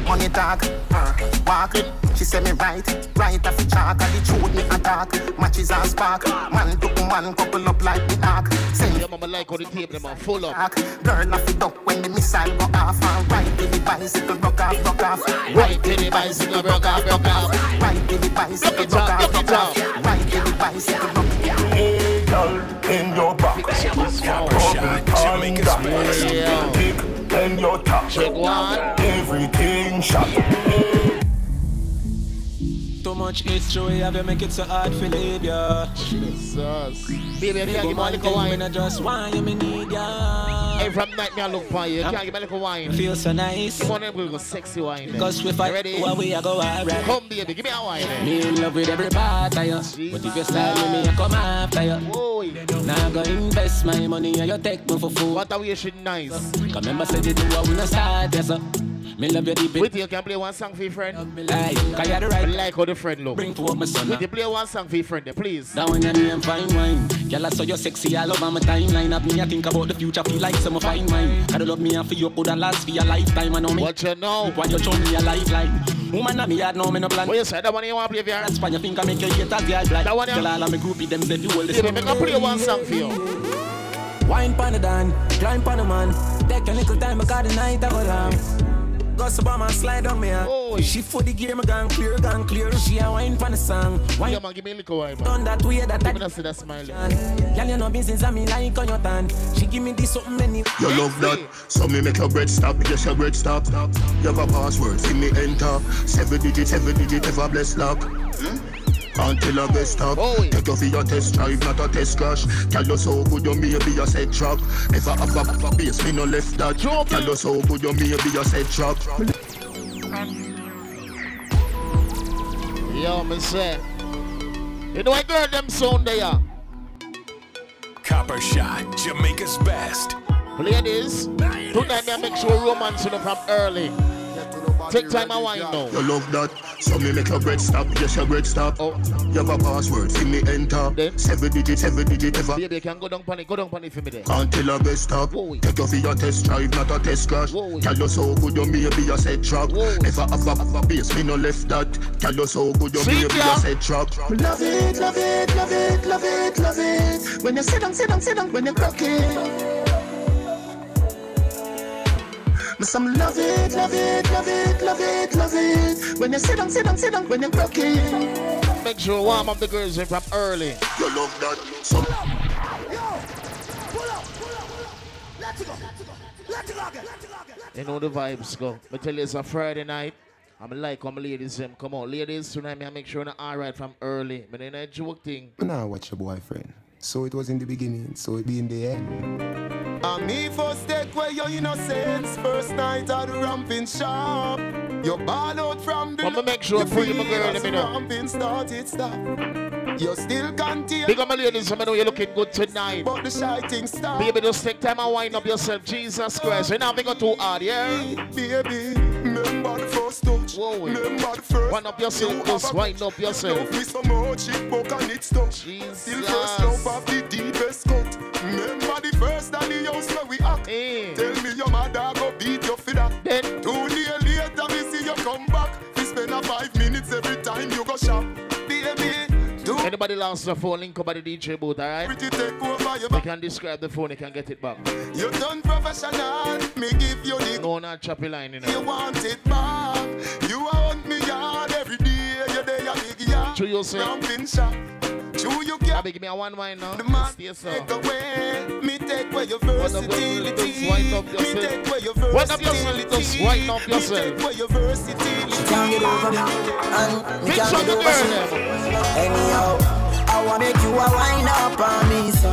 Money talk, her walk. She say me right, right off the chalk. And the truth me attack. Matches and spark. Man to man couple up like the ark. Say Your mama like how the table them are full up. Girl off the duck when the missile go off. And ride with the bicycle rock off, rock off, off. Ride with the bicycle, broke off, Right, baby, bicycle broke off. Ride with the bicycle, broke off. Girl, in your back. Bubble and. Kick in your top. Everything shot. Too much history, have you make it so hard to live, yeah. Jesus. Baby, Big can you give me a little wine? me not just wine, you me need, yeah. Hey, from night me I look for you. Can you give me a little wine? Feel so nice. Come on, then we'll go sexy wine. Cause we You fight, ready? what we a go alright. Come, baby, give me a wine. then. Me in love with every part of you. But if you style with me, I come after you. Now go invest my money and you take me for food. What are we shit nice? Cause remember said you do what we not start, yes sir. Me love you deep. Wait till you can play one song for your friend. Like, cause you're the right. I like how the friend look. Bring forward my son. Wait till play one song for your friend, then, please. That one your name fine wine. Girl, I saw you sexy all over my timeline. Of me, I think about the future, feel like some fine wine. Gotta love me and for you, coulda last for your lifetime. I know me. What you know? Why you show me a lifeline? Woman, I'm me yard, no me no plan. What you say? That one you want to play for That's why you think I make you hate as yard blind. That one, yeah. Girl, all of me groupie, them say you hold this. Baby, make I play one song for you. Wine pon the dan, climb pon the man. Take a little time because the night I go long. Gossip on my slide on me. Oh, she for the game, me gone clear, gone clear. She a wine pon the song. Wine Yeah, man, give me a little wine, man. done that way that Give I me that, see that smile. Girl, you know business and me like on your tan. She give me this something many. You love that, so me make your bread stop, yes your bread stop. You have a password, see me enter. Seven digit, seven digit, ever bless lock. Hmm? Until I get stop. Take you for your test drive, not a test crash. Tell you so good you may be a set trap. If I have a, have a base, me no left that. Tell you so good you may be a set trap. Yo, me say. You know I girl them sound there. Copper Shot, Jamaica's best. Ladies, tonight me I make sure romance you know from early. Take time and wine now. You love that, so me make your bread stop, yes your bread stop. Oh. You have a password, see me enter. Seven digit, seven digit, ever. Baby, you can go down pon it, go down pon it for me there. Until I get stop. Take you for your test drive, not a test crash. Tell you so good you may be a set trap. If I have a, have a base, me no left that. Tell you so good you may be a set trap. Love it, love it, love it, love it, love it. When you sit down, sit down, sit down, when you rock it. Me some love it, love it, love it, love it, love it. When you sit down, sit down, sit down, when you rock it. Make sure warm up the girls in from early. You love that, so pull up. Yo, pull up, pull up, pull up. Let's go. Let's go again. You know the vibes go. But tell you it's a Friday night. I'm like how my ladies them come on. Ladies, tonight me I make sure you're alright from early. But then a joke thing. Now watch your boyfriend. So it was in the beginning, so it be in the end. And me first take where your innocence First night at the ramping shop You ball out from the I'ma make sure I free my girl, let me know. Ramping started stop You still contain Big up my ladies, I know you're looking good tonight. But the shy thing stop Baby, just take time and wind up yourself. Jesus Christ. You're not go too hard, yeah? Baby, remember the first touch Remember the first Wind up yourself, just wind up yourself. Love me so much, it broke and it stuck Still first love of the deepest cut Remember house where we act eh. Tell me your mother go beat your for that Then? Two days later me see you come back. We spend a five minutes every time you go shop. Baby, Anybody lost the phone, link up by the DJ booth, alright? pretty take over You can describe the phone, you can get it back. You done professional, me give you the No, not choppy line, you know. You want it back. You want me yard every day You there a big yard True you say. Ramping you I can beg me a one wine now. The man Stay so. take away Me take away your Wind up yourself, versatility just wind up Me yourself. take away your Wind up yourself, just wind up Me yourself. take away your versatility Can't get over me, and me Big can't shot get the over girl, me. them. Anyhow, I wanna make you a wind up on me, so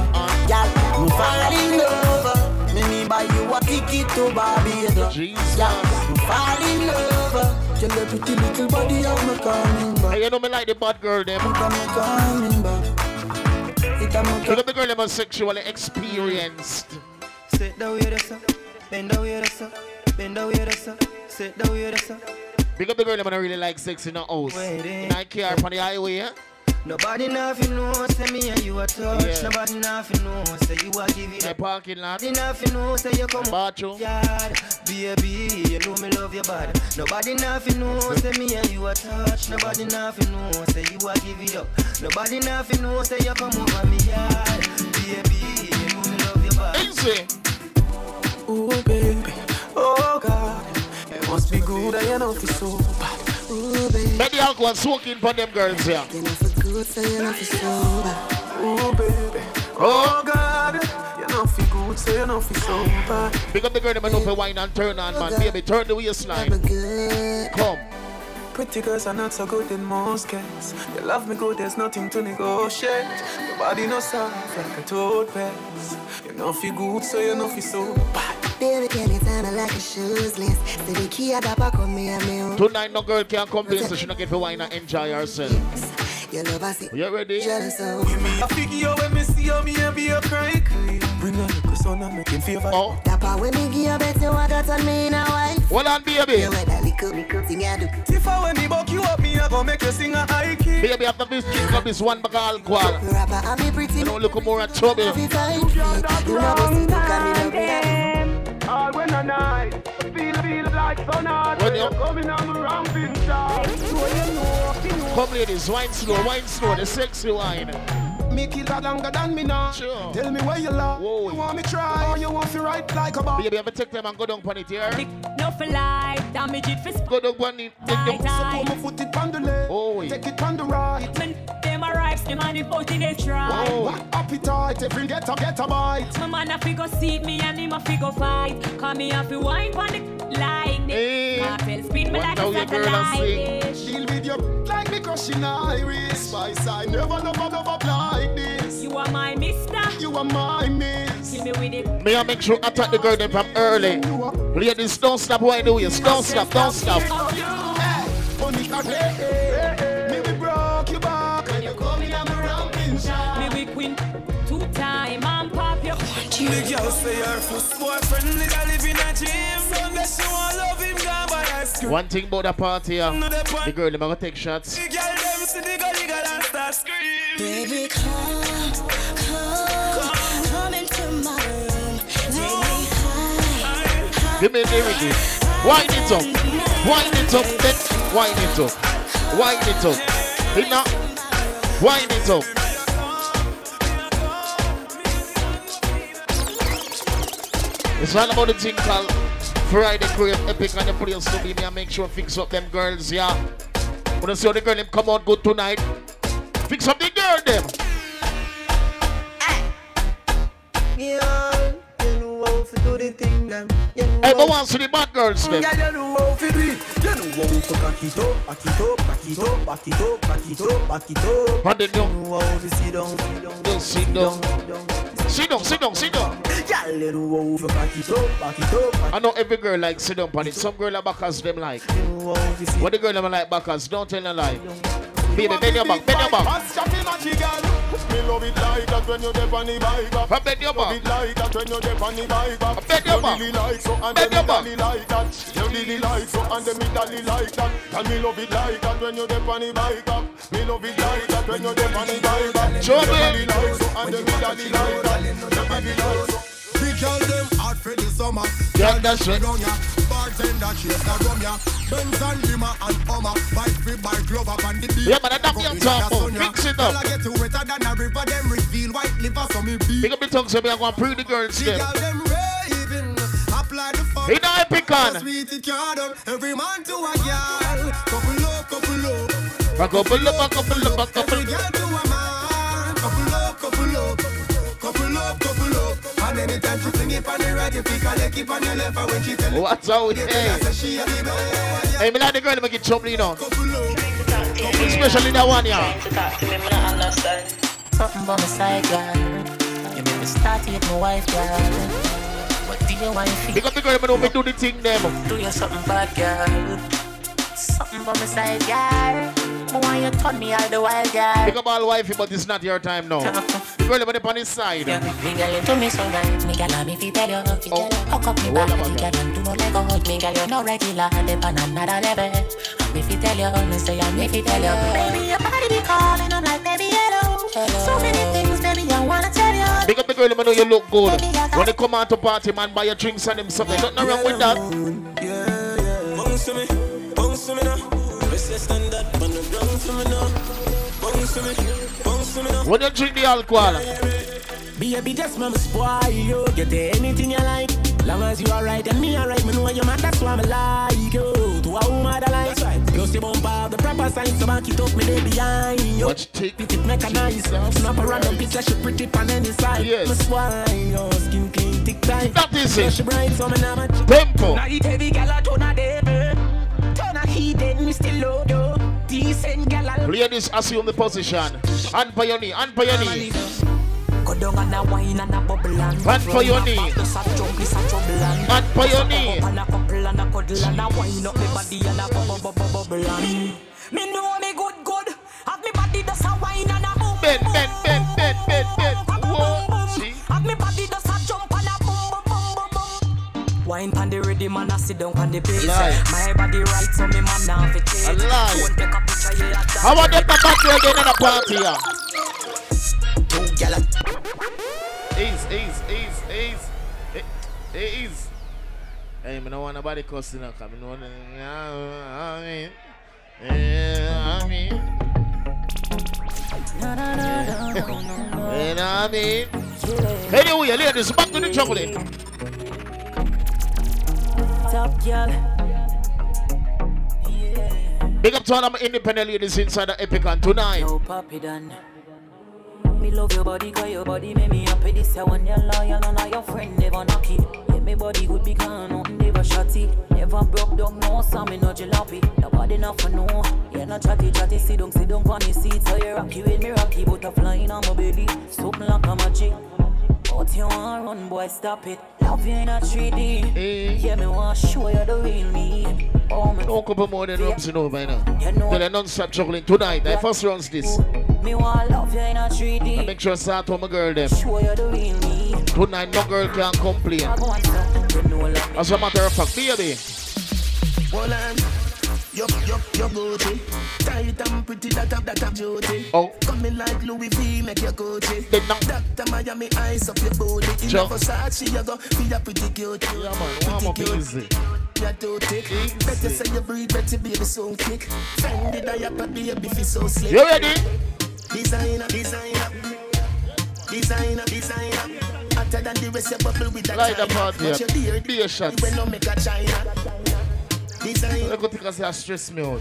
Girl, me fall in love. Me me buy you a ticket to Barbados. Yeah, me fall in love. Your pretty little body, I'm me coming back. You know me like the bad girl, them. I'm coming back. It am Look at the girl, them are sexually experienced. Sit down with us, bend down with us, bend down with us, sit down with us. Big up the girl, them and I really like sex in the house. Waiting. Eh. In I care on the highway, yeah? Nobody nothing know, say me and you a touch. Yeah. Nobody nothing know, say you a give it My up. parking lot. Nobody nothing know, say you come Bathroom. yard. Baby, you know me love your body. Nobody nothing know, say me and you a touch. Nobody nothing know, say you a give it up. Nobody nothing know, say you come over me yard. Baby, you know me love your body. Easy. Ooh, baby, oh God. It must be good, I know for so bad. Ooh, baby. Let the alcohol soak in for them girls here. You know for good, so you know for so bad. Ooh, baby. Oh, God. You know for good, so you know for so bad. Pick up the girl, them know for wine and turn on, man. Baby, turn the waistline. Come. Pretty girls are not so good in most cases. You love me good, there's nothing to negotiate. Your body no soft like a toothpaste. You know feel good, so you know feel so bad. Baby, can you tell me like a shoes list? Say the key at the back of me and me. Tonight, no girl can complain, so she not get for wine and enjoy herself. Your love, I see. You ready? Jealous of. me. I figure you when me see you, me and be a cry. Bring a little son and make him favor. Oh. That part when me give you better, what got on me in a wife. Hold on, baby. You wear that little, little thing I do. If I when me buck you up, me I go make you sing a high key. Baby, after this kick up this one bag of alcohol. Rapper, I'm a pretty. You don't look more at trouble. You know, go see, look at me, love me. All when I night, feel feel like sun hard. When you- coming on the ramping side. So you know, Come ladies, wine slow, wine slow, the sexy wine. Me kill that longer than me now. Sure. Tell me where you love. You want me try or you want to ride like a bomb? Baby, ever take them and go down on it here? No for life, damage it for Go down on it. Take them. So put my foot it on the left. Oh, yeah. Take it on the right. When them arrives, them on the boat in they try. Oh. What appetite? Every get a get a bite. My man a figure seat me and him a figure fight. Come me have to wine pon the like this. Eh. Cartel spin me What like now a your girl a sing? satellite. Eh. Deal with you like me crushing iris. Spice, I never love a love up like this. You are my mister. You are my miss. Kill me with it. May I make sure I attack the girl them from early. Ladies, don't stop whining the waist. Don't stop, don't stop. Funny hey, hey, hey. Me we broke your back Me we queen two time and pop your. The girl say her first boyfriend nigga live in a gym. Sunday she want love him gone by ice cream. One thing about the party, yeah. the girl them gonna take shots. The girl them see the girl girl and start scream. Baby, come, come, come into my room. Take me high. Give me the lyric. Wind it up. Wind it up. Then wind it up. Wind it up. Hit now. Wind it up. It's all about the thing called Friday Crave Epic and the place to be me and make sure fix up them girls, yeah. Wanna see how the girl them come out good tonight? Fix up the girl them. Yeah, you know how to do the thing them. You know Everyone wants to the bad girls them. Yeah, you know how to do it. You know how to back it up, back it up, back it up, back it up, back it up, back it up. And then you know how to sit down, sit down, sit down. Sit down, sit down, sit down. Yeah, you know how to back it up, back it up, back I know every girl like sit down on it. Some girl are backers them like. What the girl them like backers? Don't tell a lie. Baby, bend your back, bend your back. Fast chopping magic girl. Me love it like that when you dip on the bike up. I bend your back. Love back. it like that when you dip on the bike up. bend your You back. really like so and Bend then your me back. dolly like that. You really like so and then me dolly like that. Tell me love it like that when you dip on the bike up. Me love it like that when you dip on the bike up. Show You me. really like so and then me dolly like that. You really like so. Big girl them hot for the summer. Yeah, that's right. Run ya, bartender chase the rum ya. Benz and Lima and Hummer, bike free bike glove up and the beat. Yeah, man, that on top of. Fix it up. Girl, I get to wetter than a river, them reveal white liver, so me beat. Pick up the tongue so me I go and pre the girls The them. girl them raving, apply the fuck. He know on. Sweet it can't. Every man to a girl, couple up, couple up. Back up, pull up, back up, back up. Every girl to a man, anytime she fling it on the right, you pick a leg keep on your left, and when she tell What's out with you, hey? say she a the best. Hey, me like the girl them get trouble, you know. Especially that one, yeah. Something by my side, girl. You make me start with my wife, girl. What do you want to Pick up the girl them know me do the thing them. Do you something bad, girl? Something by my side, girl. I want you turn me all the while, girl. Pick up all wifey, but it's not your time now. The girl them on the on his side. Me girl, you me so right. Me girl, me fi tell you, fi tell you. Oh. Hook up me What back, about me girl, and do no let go. Me girl, you no regular, dip on another level. And me fi tell you, me say, and me fi tell you. Baby, your body be calling, I'm like, baby, hello. So many things, baby, I wanna tell you. Pick up the girl them know you look good. When they come out to party, man, buy your drinks and them something. Nothing wrong with that. Bounce to me, bounce to me now. Resist and that, man, bounce to me now. Bounce to me, bounce to me now. When you drink the alcohol, Baby, just mama spoil you. Get anything you like. Long as you alright and me alright, me know you man. That's why I like you. To a woman I Plus you bump up the proper sign, so back it up, me day behind. Yo, Watch tick. Fit it mechanized. Snap a random picture, she pretty pan any side. Yes. Me swine, yo, skin clean, thick tight. That is it. She bright, so me never. Tempo. Now eat heavy, gal, I turn a devil. Turn a heat, then me still load up. Decent gal, this, assume the position. Hand for your knee, hand for your knee. Go down and a wine and a bubble and for your knee. Just a jump, it's a trouble and Hand for your knee. And a couple and a cuddle and a wine up me body and a bubble bubble bubble and Me know me good good Have me body just a wine and a boom Bend, bend, Wine pan the ready man a sit down on the base My body right so me man now fi change A. Don't take a picture yeah that How them the back here again in the party? Yeah? Two Ease, ease, ease, ease. Eh, Ease. Hey, me no want nobody cussing up. I mean, no, I mean, yeah, I mean. You know what I mean? Anyway, ladies, back to the juggling. Top girl Big up to all of my independent ladies inside the Epic and tonight. Yo, Papi done. Me love your body, cause your body make me happy. This year when you're loyal, none of your friend never knock it. Yeah, me body good because nothing never shotty. Never broke down, no, so me no jalopy. Nobody not for no. Yeah, no chatty, chatty, sit down, sit down on the seat. So you rocky with me, rocky, butterfly in on my belly. Something like a magic. But you want run, boy, stop it. Love you in a 3D. Eh. Yeah, me want show you the real me. Oh, me. No couple more than rums, you know, by now. Tell them non-stop juggling tonight. I first runs this. Me want love you in a 3D. I make sure I start with my girl them. Show you the real me. Tonight, no girl can complain. I go on, sir. You know, like As a matter of fact, baby. Hold on. Yup, yup, yup, Gucci. Tight and pretty, that up, that up, beauty. Oh. Coming like Louis V, make your Gucci. Dr. Miami, eyes up your booty. In Sure. a Versace, you go, feel ya pretty cute. Yeah, man, warm up easy. You're too thick. Better say you breathe, better baby, so kick. Fendi diaper, baby, feel so slick. You ready? Designer, designer. Designer, designer. Hotter than the rest, you bubble with that Light the China. party up. Be a shot. when no make a China. Designer. Look what you say, stress me out.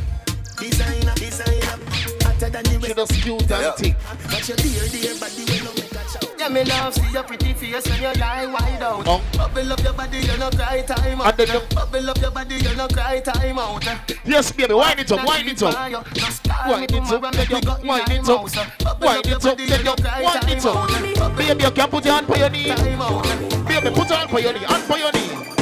Designer, designer. Hotter than the She rest. just cute and thick. Watch your beard, dear body when no make a chow. Yeah, me love see your pretty face when you lie wide out. Oh. Bubble up your body, you no cry time out. And then you- Bubble up your body, you no cry time out. Yes, baby, wind it up, wind it up. Wind it up, then you wind it up. Wind it up, then you wind it up. Baby, you can put your hand for your knee. Baby, put your hand for your knee, hand for your knee.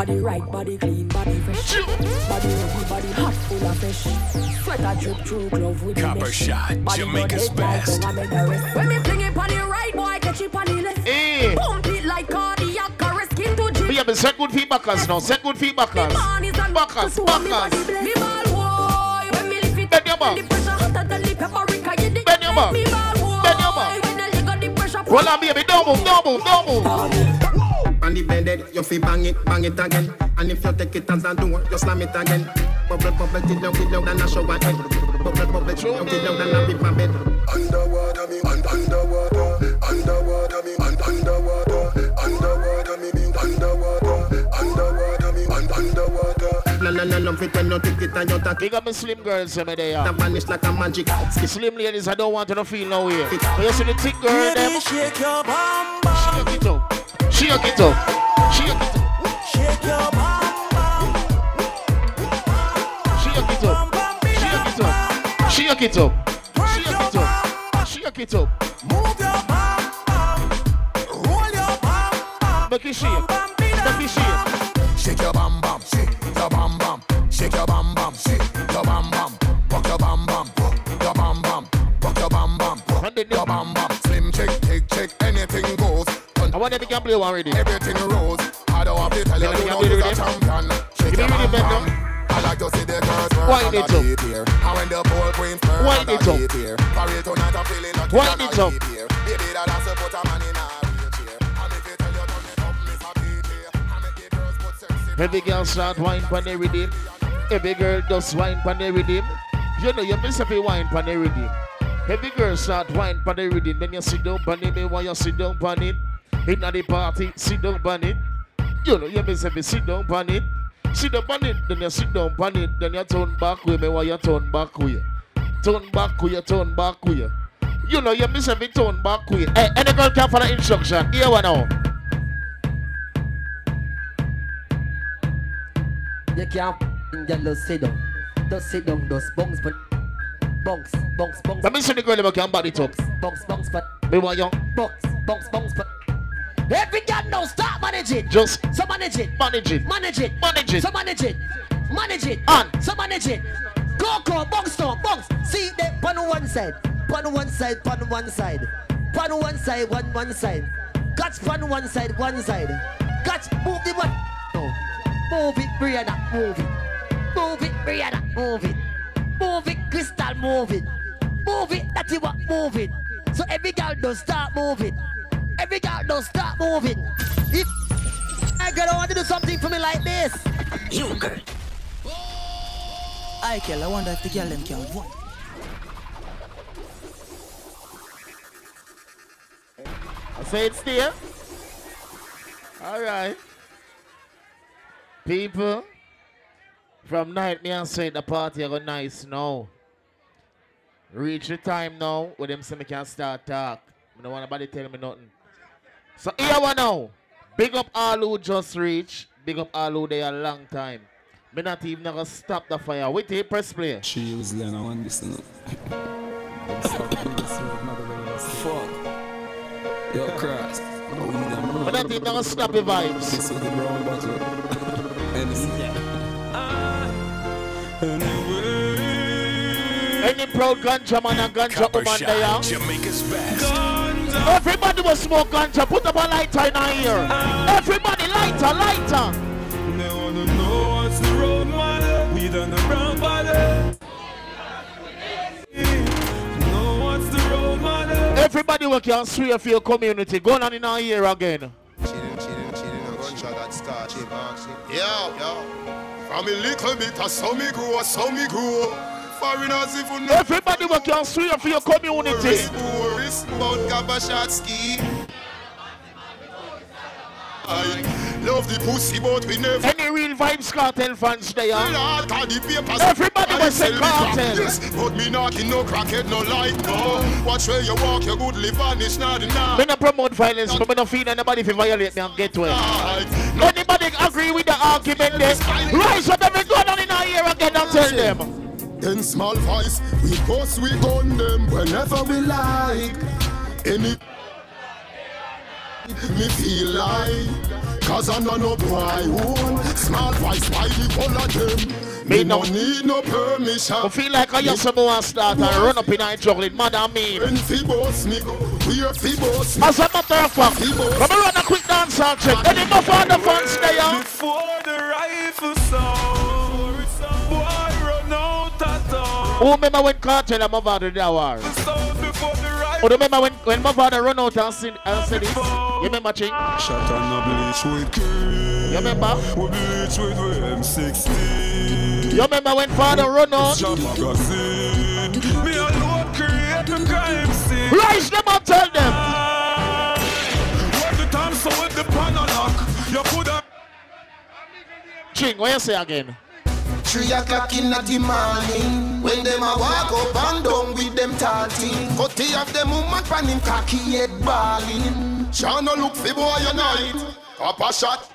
Body right, body clean, body fresh. Body ready, body hot, full of fresh. Sweater drip through glove with Copper mesh. shot, Body Jamaica's go like best. down, I make the rest. When me fling it on the right, boy, catch it on the left. Eh. Pump it like cardiac arrest, skin to drip. Baby, set good feedbackers now, set good feedbackers. Mornings Backers, so me body backers. Me ball boy, when me lift it Bend your back. the pressure hotter than the paprika, you dig? Bend your back. Me ball boy, Bend your back. when up. Roll on, baby, don't move, don't move, don't move. On the bed, you feel bang it, bang it again. And if you take it as a door, you slam it again. Bubble, bubble, till you get down and a shower head. Bubble, bubble, till you get down and a rip my bed. Underwater me, un- underwater, underwater me, un- underwater, underwater me, me, underwater, underwater me, un- underwater. Big up my slim girls, some of they That vanish like a magic. Slim ladies, I don't want you to feel no way. But you see the thick girl, them. Shake your bum bum. Shake it up. Shake it up. Shake it up. Shake your bum bum. Shake it up. Shake it up. Shake it up. Shake it up. Shake it up. Move your bum bum. Roll your bum bum. Make it shake. Bum bum, Make it shake. Shake your bam, shake your bam bam, shake your bam bam, shake your bam bam, rock your bam bam, your bam bam, rock your bam bam, your bam bam. Slim check, tick check, anything goes. I want to can play one already. Everything rose. I don't have to tell you, you know you're a champion. Shake your bam bam. I like to see the girls work Wind on it the up. beat here. And when the pole queens turn Wind on the it up. beat here. Parade tonight, I'm feeling lucky Wind and it I up. beat here. Baby, that has to put a man in Every girl start wine pan the rhythm. Every girl does wine pan the rhythm. You know you miss you wine pan the rhythm. Every girl start wine pan the rhythm. Then you sit down pan it. Me while you sit down pan it. Inna the party, sit down pan it. You know you miss you sit down pan it. Sit up on it, then you sit down on it, then you turn back with me while you turn back you. Turn back you, turn back with you. Know, you miss every turn back you. Hey, any girl can follow instruction. Here one now. You can't f***ing just sit down. Just sit down, just bounce, but bounce, bounce, bounce. Let me see the girl who can it up. Bounce, bounce, but Me want you. bounce, bounce, bounce, but every girl now start manage it. Just so manage it, manage it, manage it, manage it. so manage it, manage it, on, so manage it. Go, go, bounce, down, bounce. See them on one side, on one side, on one side, on one side, one one side. Catch on one side, one side. Catch, move the one. No. Move it, Brianna, move it. Move it, Brianna, move it. Move it, Crystal, move it. Move it, that's what, move it. So every girl don't start moving. Every girl don't start moving. If I girl want to do something for me like this, you girl. I girl, I wonder if the girl them can vote. I say it's there. All right. People, from night me and say the party go nice now. Reach the time now where them say me can start talk. I don't want nobody tell me nothing. So here one now. Big up all who just reach. Big up all who they a long time. Me not even gonna stop the fire. Wait till press play. She use Lena on this now. Fuck. Yo, cross. But not even gonna stop the vibes. This is the brown bottle. Any proud ganja man and ganja Copper woman Shot, there? Jamaica's best. Everybody will smoke ganja. Put up a lighter in our ear. Everybody, lighter, lighter. They wanna know what's the road, man. We done the brown body. Know what's the road, man. Everybody will can swear for your community. Go on in our ear again. Yo, yo. From a little bit, I saw me grow, I saw me grow. Foreigners even know. Everybody will can swear for your community. Risk about Gabashatsky. Love the pussy, but we never. Any real Vybz Kartel fans there? Lord, God, the papers. Everybody will say cartel. Yes, but me not in no crackhead, no light, no. Watch where you walk, your good live It's not enough. Me not promote violence, but me not feel anybody if you violate me and get to it. Anybody agree with the argument there? Rise up every gun on in our ear again and tell them. In small voice, we post, we gun them whenever we like. Any me feel like, cause I know no boy own. Small voice, why the whole of them? Me no need no permission. I feel like I just want to start and run up in our juggling, madam me. When fi boss me, we are fi boss me. As a matter of fact, come run a quick dance and check. Any more for the fans there? Before the rifle sound, boy run out of town. Who remember when Kartel and my father did that war? Who remember when, when my father run out and said, and said this? You remember, Ching? Shot on a bleach with Curry. You remember? We bleach with M16. You remember when father run out? Me alone create the crime scene. Rise them up, tell them. What the time so with the panel lock? You could have. Ching, what you say again? Three o'clock in the morning When them a walk up and down with them talking Cut the of them woman pan him cocky head balling Shana look fi boy a night. Papa shot.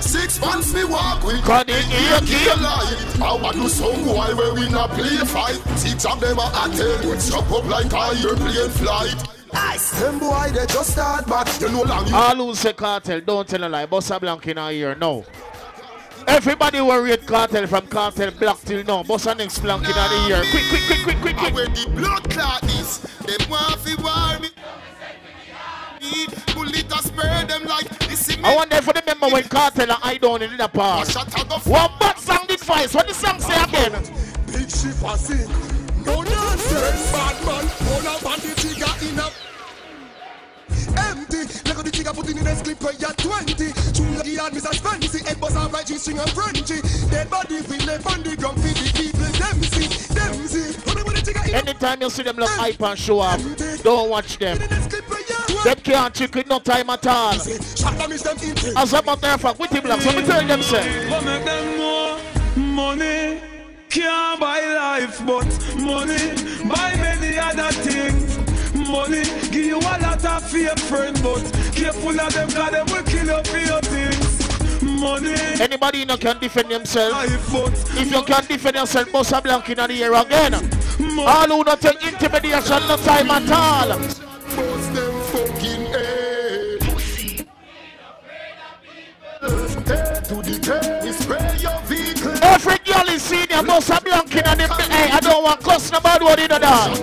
Six months me walk with Cut it, yeah, yeah, yeah. light. I want to some boy where we not play fight. Six of them a attend with strap up like a airplane flight. Ice Them boy they just start but You know long you All who say Kartel, don't tell a lie. Bossa Blanc in our ear, no. Everybody will rate Kartel from cartel black till now. Bossa next Blanc in our ear. Quick, quick, quick, quick, quick, quick. wear the blood clot is. Them want fi war me. Bullet a spur them like this is. I wonder if you remember when Kartel and I down in the park. One bad song did voice. What the song say again? Big ship a sink. No nonsense. Bad man. Pull up on the trigger in a the trigger put in the clip where you're 20. True lucky yard, Mr. Fancy, head boss off like G-string and Frenchy. Dead body feel left on the ground, feed the people, them see, them see. When I put the trigger in Anytime you see them look hype and show up, don't watch them. the clip where you're Them can't trick with no time at all. As a matter of fact, with him blocks, let me tell them say. But make them more money can't buy life, but money buy many other things. Money give you a lot of fake friends, but careful of them, cause them will kill you for your things. Money. Anybody you know can defend themselves. If you can defend yourself, bust a blank in the air again. All who not take intimidation, no time at all. Bust them fucking head. Head to the tail, spray your vehicle. Every girl is seen you a blank in the Hey, I don't want cuss no bad word in the dance.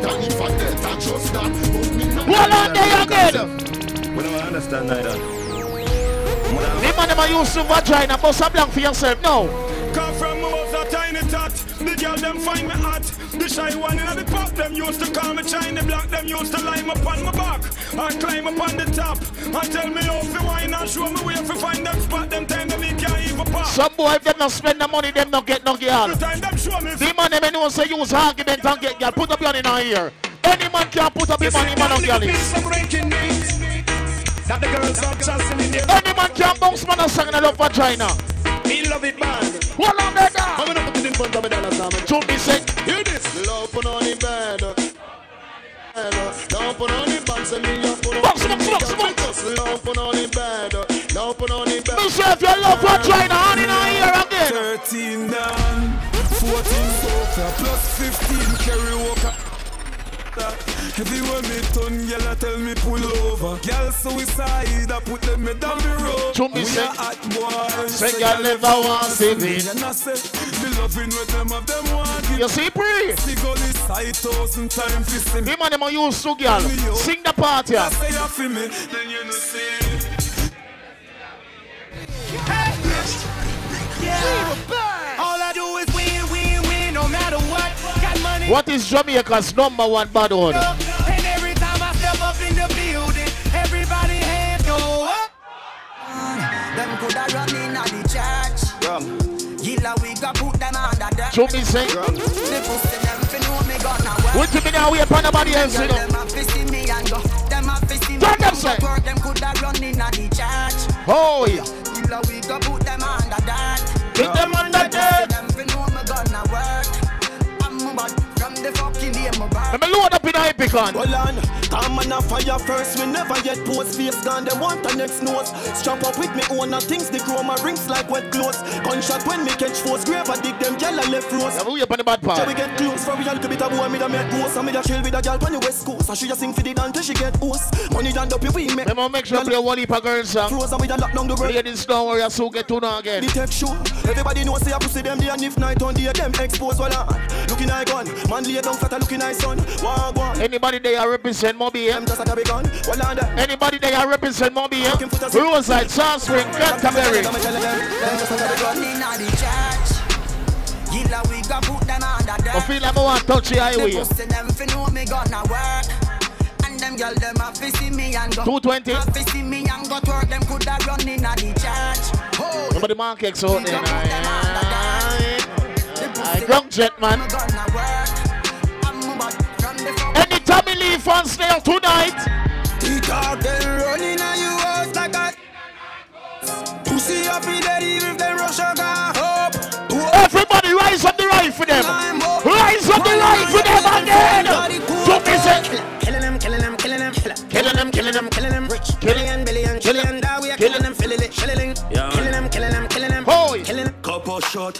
Hold on there again. We don't understand neither. The man them a use to vagina, bust a blank for yourself. No. Come from most a tiny tot. The girl them find me hot. The shy one in the pop them used to call me China black. Them used to line up on my back. I climb up on the top. And tell me how to wine and show me where to find them spot. Them time that me can't even pop. Some boy, if them not spend the money, them not get no girl. The time them show me. The man them know say use argument and get girl. Put up your in our ear. Any man can put up the money, man and girl is. That the girls are just in the Any man can bounce man and sing in love vagina. Me love it bad. Hold on there, dog. Coming up with in front of me, dollars, I'm To be sick. Hear this. Love put on the bed. Love put on the box and me love put on Box, box, box, box. Love put on the bed. Love put on the bed. Me say if you love vagina, on in our ear again. 13 down, 14 soca, plus 15 carry walker. Everywhere me turn, girl, I tell me pull over. Girl suicide, I put them me down the road. To me we say- are hot boys. say girl never want see me. And I say, the loving with them of them want it. You see, pre? See go this side thousand times, fi see me. The man them a use to girl. Sing the part here. I say you feel me, then you know see. All I What is Jamaica's number one bad one? And every time I step up in the building, everybody hands go up. Them coulda run in at the church. Gilla we got put them under the To me say. The pussy them fi know me gonna work. What you mean now? We upon nobody else, you know. Them a fi see me and go. Them a fi see me Turn them say. Them coulda run in at the church. Oh, yeah. Gilla we got put them under that. Put them under that. Them fi know me gonna fucking day my back. Let me load up in a Epicon. Hold on, come on a fire first. We never get post face gone. Them want the next nose. Strap up with me own things. The chroma rings like wet clothes. Gunshot when me catch force. Grave I dig them a left rose. Yeah, we up on the bad part. So we get close for real to be a boy. Me da make ghost. And me da chill with a gyal on the west coast. And she just sing for the dance till she get host. Money done up we make. Me make sure I play one heap of girls song. Froze and we da lock down the world. Ladies, don't worry, I still get to know again. The tech show. Everybody know say I pussy them day and if night on day them expose well. Looking like gun. Man lay down flat a looking nice son. Wag one. Anybody they are represent Mobay? Just a tabby gun. Well on that. Anybody they are represent Mobay, eh? Roadside, South Spring, Canterbury. Them just a run in at the church. Gilla we got put that. I feel like I want to touch the highway. The pussy them fi know me gonna. And them girl them a fi see me and go. 220. A fi see me and go to work. Them coulda run in at the church. Oh, Remember the markets out there, I drunk jet, man. Anytime you leave on snail tonight. T-Talk, them running on you house like a Pussy up in there if they rush a car up Everybody rise up the right for them. Rise up the right for them again. Don't miss it. Killing them, killing them, killing them Killing them, killing them, killing them Rich, billion, billion, trillion That we are killing them, filling it, shilling Yeah. Killing them, killing them, killing them Hoy. Killing them Couple shot.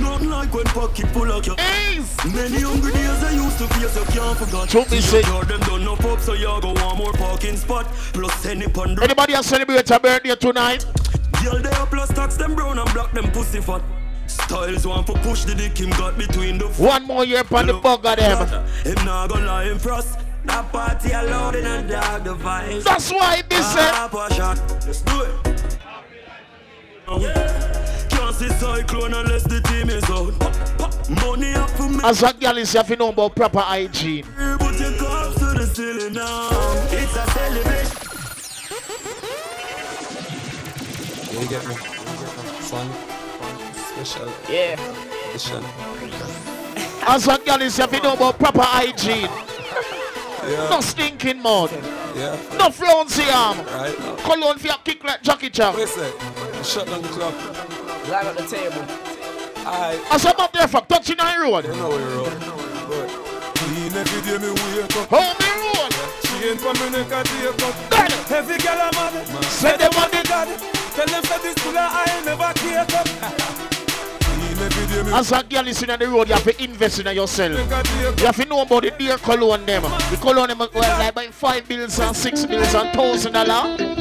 Nothing like when pocket full of your Many hungry days I used to face you can't forget. Don't be sick. Your them done no pop, so you go one more parking spot. Plus any pond. Anybody else celebrate a birthday tonight? Girl, they are plus tax them brown and black them pussy fat. Styles want for push the dick him got between the One more year upon the bug of them. Him not gonna lie him frost. That party alone in a dog the vibes. That's why this said. Pour a shot. Let's do it. Can't see cyclone unless the team is out. Money up for me. As a girl is have to know about proper hygiene. Put your cups to the ceiling now. It's a celebration. You get me. Fun, fun, special. Yeah. Edition. As a girl is have know about proper hygiene. Yeah. No stinking mud. Yeah. No flouncy arm. Right now. Cologne for your kick like Jackie Chan. Wait a sec. Shut down the club. Live at the table. I. I said up there for touching the road. You know we road. Good. Clean every day me wake up. Hold me road. Chain for me neck a take up. Every girl I'm mad. Say them on the God. Tell them say this full of I never cake As a girl is in the road, you have to invest in yourself. You have to know about the dear cologne them. The cologne them well, like by five bills and six bills and thousand dollar. You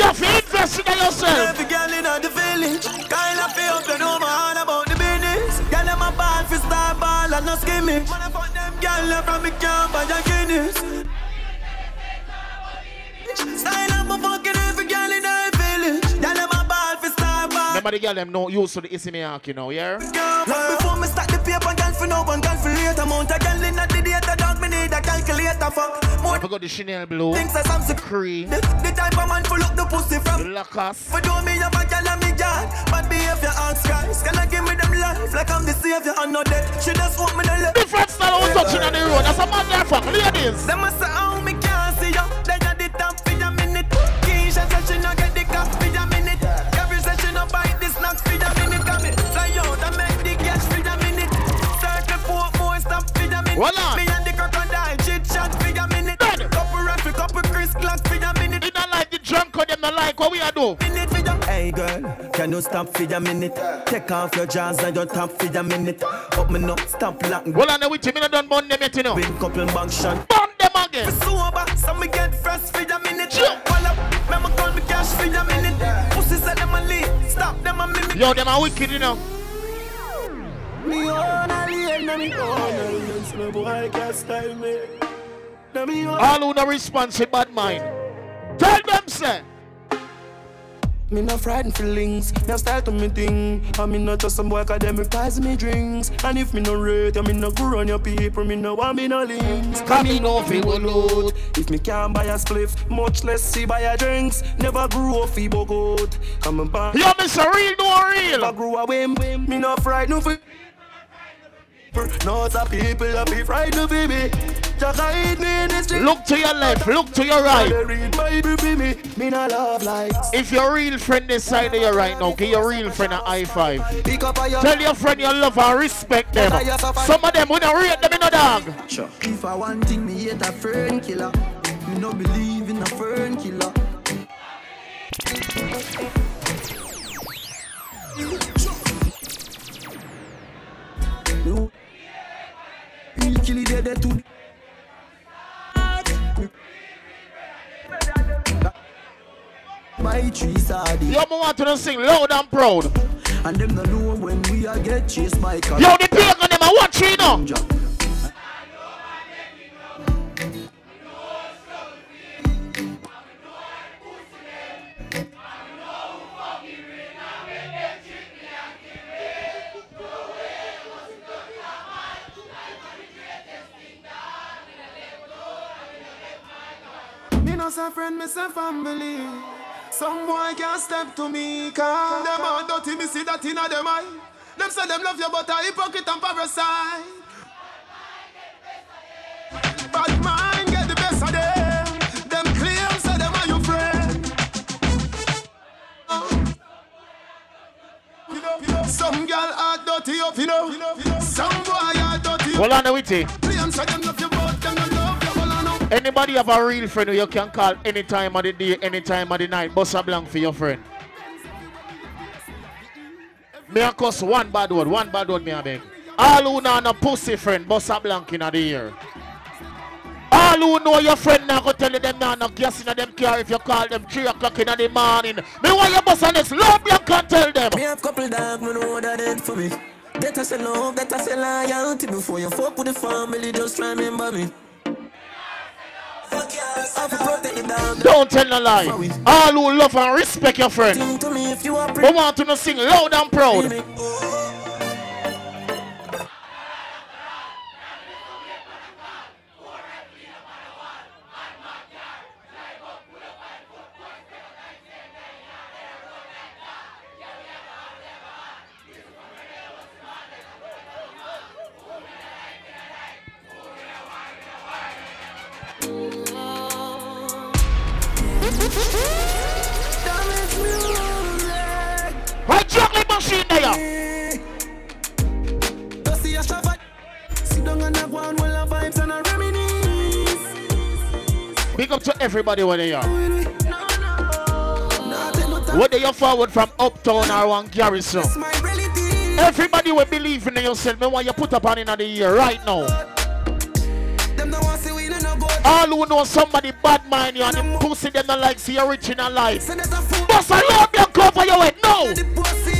have to invest in yourself. Every girl in the village, kind of feel up, know my heart about the business. Girl, them a ball for star ball and no skimming. I fuck them girl from me camp by your Guinness. Style up, a fucking The girl them know used to the Isimiak, you know, yeah? Like before me start the paper, girl for now, one girl for later. Mount a girl in the data, dog, me need a calculator. Fuck, more I forgot the Chanel Blue, things as I'm the, the type of man full up the pussy from the Lacoste. For do me a bad girl and me yard Bad behavior ask Christ Can I give me them life like I'm the savior and not dead She just want me to live Different style of touching on the road. That's a motherfucker, ladies. Them must say how me drunk or them not like what we are do. Hey girl, can you stop for a minute? Take off your jaws and your top for a minute. But me no stop locking. Well, I know with you, me not done bun them yet, you know. Win couple bank shot. Bun them again. For sober, so me get fresh for a minute. Pull up, me me call me cash for a minute. Pussy say them a lead, stop them a mimic. Yo, them are wicked, you know. Me own a lane, na me own a lane. Yes, no boy can't style me. Na me own. All who no response with bad mind. Tell them, say. Me no frightened feelings, now style to me thing. I me not just some boy cause them requires me drinks. And if me no rate, I me no go run your people, me no want me no links. Cause me no fi load. If me can't buy a spliff, much less see buy a drinks. Never grew up fi bogot. Come and back. Yo, miss a real, no real. I grew away, me no frightened fi. No other people a be frightened fi me. Just hide me in the street. Look to your left, look to your right. Read Bible fi me. Me no love likes. If your real friend is side of you right now, give your real friend a high five. Pick up on your Tell your friend you love and respect them. Some of them we don't rate them in a dog. Sure. If I want thing, me hate a fern killer. Me no believe in a fern killer. No. Real kill it dead dead too. My trees are Yo, me want to sing loud and proud. And them no know when we a get chased by cars. Yo, the pagan them a watch you know. No say friend, me say family. Some boy can't step to me, cause them all dirty, me see that inna them eye. Them say them love you, but a hypocrite and parasite. Bad mind get the best of them. Them claim say them are your friend. Know, know, Some girl are dirty up, you know. Some boy are dirty up. on, with it. Claim say them Anybody have a real friend who you can call any time of the day, any time of the night. Bust a blank for your friend. Me a cuss one bad word, one bad word me a beg. All who know no pussy friend, bust a blank in the ear. All who know your friend now go tell you them now no gas in them car if you call them 3 o'clock in the morning. Me want you bust a next low blank and tell them. Me have couple dog, me know that it for me. That I say love, that I say loyalty before you fuck with the family, just remember me. Don't tell no lie. All who love and respect your friend. Sing to me if you are We want to know sing loud and proud. Machine there. Big up to everybody where they are. Whether you're forward from uptown or one garrison. Everybody will believe in yourself. Me want you put up on in the year right now. All who know somebody bad mind you and them pussy them not like see original life. Boss I love you cover your head no.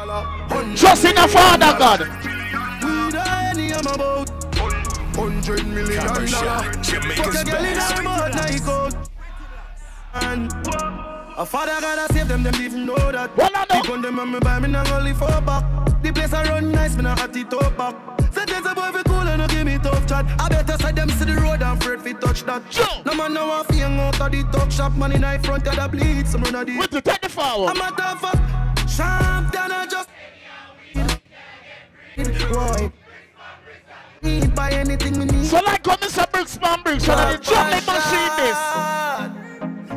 Trust in the Father God. Hundred million dollar. Fuck a girl in her mouth like gold. And a father gotta save them, them even know that. Pick on them and me buy me not only for back. The place I run nice, me not hot it up back. Say there's a boy fi cool and no give me tough chat. I better side them see the road and afraid fi touch that. No man no want fi hang out of the talk shop, man in the front of the bleed. Some run of the. With the take the forward. I'm a tough fuck. Than I just. Roy. Need buy anything me need. So like come Mr. Bricks Man Bricks, so that the chocolate machine this.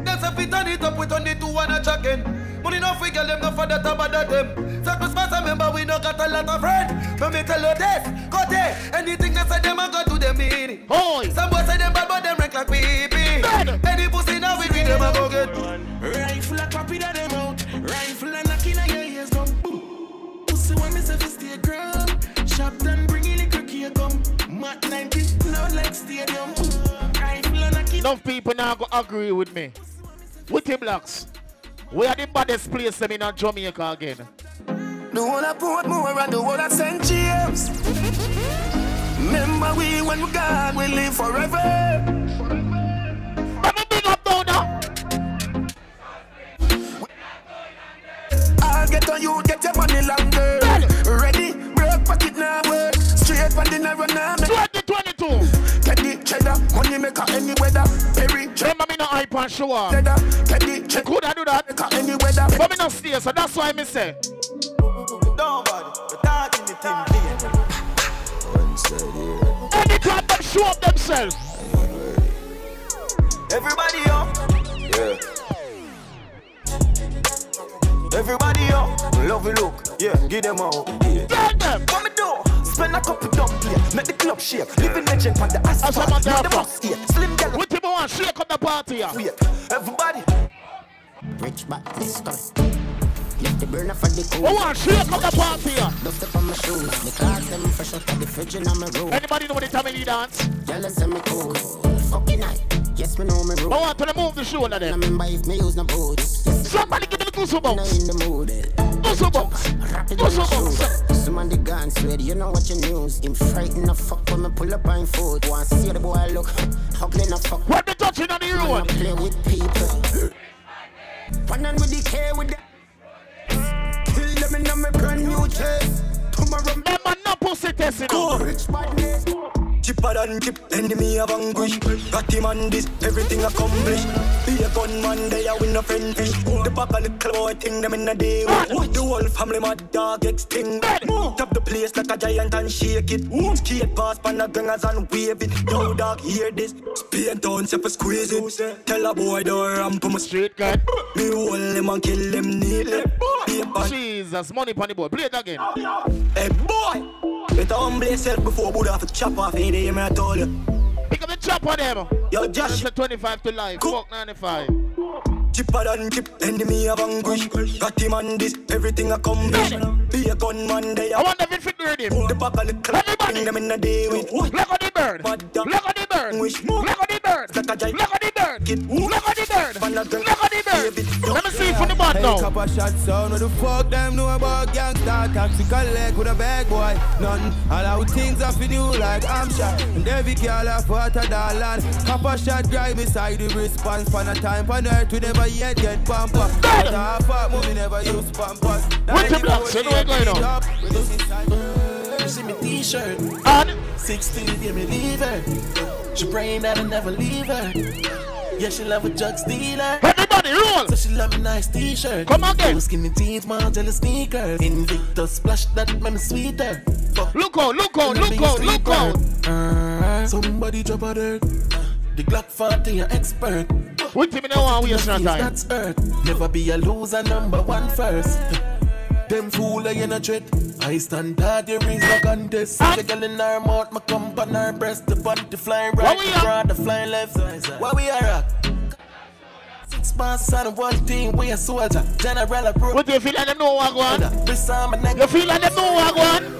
That's a fit on it up with on the two and a chicken. Money no fi girl them no for top of the them. Sacrifice remember we no got a lot of friends. But me tell you this, cut it. Anything that say them I go to them meaning. Hoy. Some boys say them bad but them rank like pee Enough people now go agree with me. With the blocks. We are the baddest place them in a Jamaica again. The one I put more and the one I St. James. Remember we when we gone, we live forever. Let me big up down now. I'll get on you, get your money longer. 2022. Get the cheddar, money maker any weather. Perry, Remember me no hype and show up. cheddar. Get the cheddar, Could I do that? maker any weather. But me not stay, so that's why me say. Don't bother, you're talking the thing, Anytime them show up themselves. Everybody up. Yeah. Everybody up. Love you look. Yeah, give them out. Yeah. Get them. What me do? Spend a couple dumb here. Make the club shake. Living legend on the asphalt. That's what I'm the there boss here. Slim girl. With him on, shake up the party. Yeah. Wait. Everybody. Rich back this time. Lift the burner for the cool. Oh, on, shake up the party. Yeah. Dust up on my shoes. The cars them fresh out of the fridge in my room. Anybody know what the time he dance? Y'all say me cool. Fucking night. Yes, me know me I rule. want to remove the shoe under I remember if me use no boots. Yes, Somebody give me the I'm goosebumps. in the mood. Goosebumps. On Goosebumps. shoes. Some of the guns swear you know what you news. Him frightened the fuck when me pull up on foot. Want see the boy look ugly na fuck. What they touching on the I road? play with people. One and with the K with the Kill them in my brand new chest. Tomorrow Remember, no pussy testing. go rich badness. Chipper than chip, enemy of anguish. Got him on this, everything accomplished. Be a gunman, they are win a friend fish. The back of the boy thing them in a day. The whole family mad dog extinct. Tap the place like a giant and shake it. Skate past pan the gangers and wave it. Yo dog, hear this. Spain town, say for squeeze it. Tell a boy ramp on my Street guy. Me hold him and kill him neatly. Jesus, money pon the boy. Play it again. Hey boy, better humble yourself before Buddha have to chop off any day, man. I told you. Pick up the chop on them. Yo, Josh, It's a 25 to life. Fuck 95. chipper than chip, enemy of anguish. Got him on this, everything accomplished. Be a gunman, they I want them to fit the rhythm. The back of the club, bring them in the day with. Look at the bird. Look at the bird. Look at the bird. Like a giant Look at the bird. Look at the bird. Fan of the- Look at the bird. David, yo. Let me see it from the bottom. What now? Couple shot sound, what the fuck them know about gangsta. Tactical leg with a bag boy, none. All our things are for you like I'm shot. And every girl have water dollar. Couple shot drive beside the response For a time pan earth, we never yet get pamper But half up, we never use pampers What's the black? So what's going on? You see me t-shirt. And? 16 give me leave her She praying that I never leave her Yeah, she love a drug dealer Everybody roll So she love a nice t-shirt. Come again. Two skinny jeans, Margiela sneakers. Invictus splash that me sweeter. Fuck. Look out, look out, look out, look out. Uh, Somebody drop a dirt. The Glock 40 an expert. What team in the one waste no time? That's earth. Never be a loser, number one first. Them fool I in a dread. I stand hard, there is no contest. See the girl in her mouth, my come on her breast. The bunty flying right, the broad, the flying left. Where we are at? Six months on one team, we a soldier. General approach. What do you feel like them know what going? This time my neck. You feel like them know what going?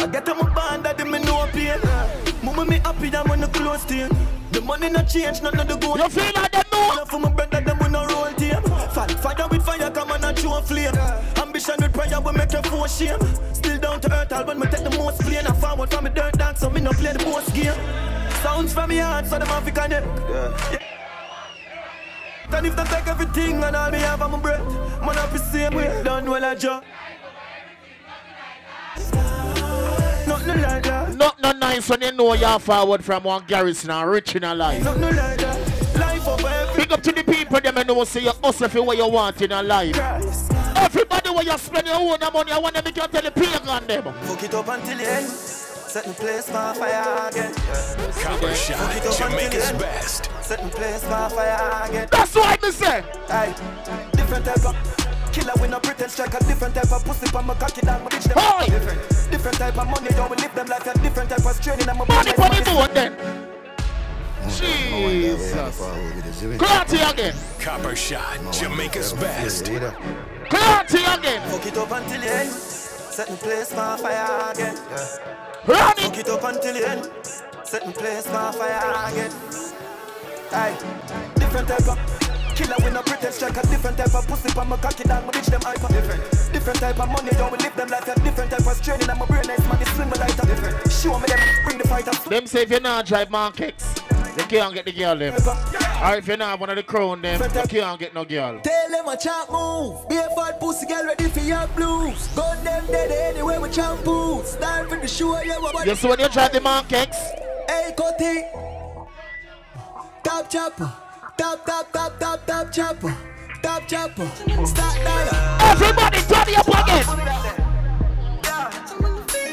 I get on my band that them know pain. Mama me happy that when the close team. The money not change, none of the gold. You feel like them know? Love for my brother, them we no roll team. Fire with fire, come on and show flame. Ambition with prayer, we make you for shame. Still down to earth, all when me take the most plane. I forward from me dirt dance, so me no play the most game. Sounds from me heart, so them have to connect. Yeah. And if they take everything and all me have on my breath, man, I be same way. Done well, I job. Nothing like that. Not no nice when you know you're forward from one garrison and rich in a life. Nothing like that. Life over every Big up to the people them and know say you hustle for what you want in a life. Everybody where you spend your own money, I want them to get tell the pagan them. Fuck it up until the end. Set the place for fire again. Copper Fuck Shot, it up until Jamaica's the end. best. Set the place for fire again. That's why I say. Aye. Different type of killer with no pretend strike a different type of pussy on my cocky down my bitch them Oi! different. Different type of money, don't we live them like a different type of straining. I'm a Money bitch for like the money. boat then. Jesus. Clarty again. Copper Shot, Jamaica's best. Clarty again. Fuck it up until the end. Set the place for fire again. Run it. Fuck it up until the end. Set the place for fire again. Aye. Different type of killer with no pretend strike a different type of pussy on my cocky down my bitch them hyper. Different. Different type of money, don't we live them like a different type of straining. I'm a brain nice man, they swing me like a different. Show me them, bring the fighter. Them say if you not drive markets, they can't get the girl them. Or if you not have one of the crown them, you can't get no girl. Tell them a chant move. Be a fat pussy girl ready for your blues. Gun them dead anyway with champ boots. Start for the show, yeah, what You see when you drive the markets, Hey, Cody. Top chopper. Top, top, top, top, top chopper. Top chopper. Start that. everybody turn your up again.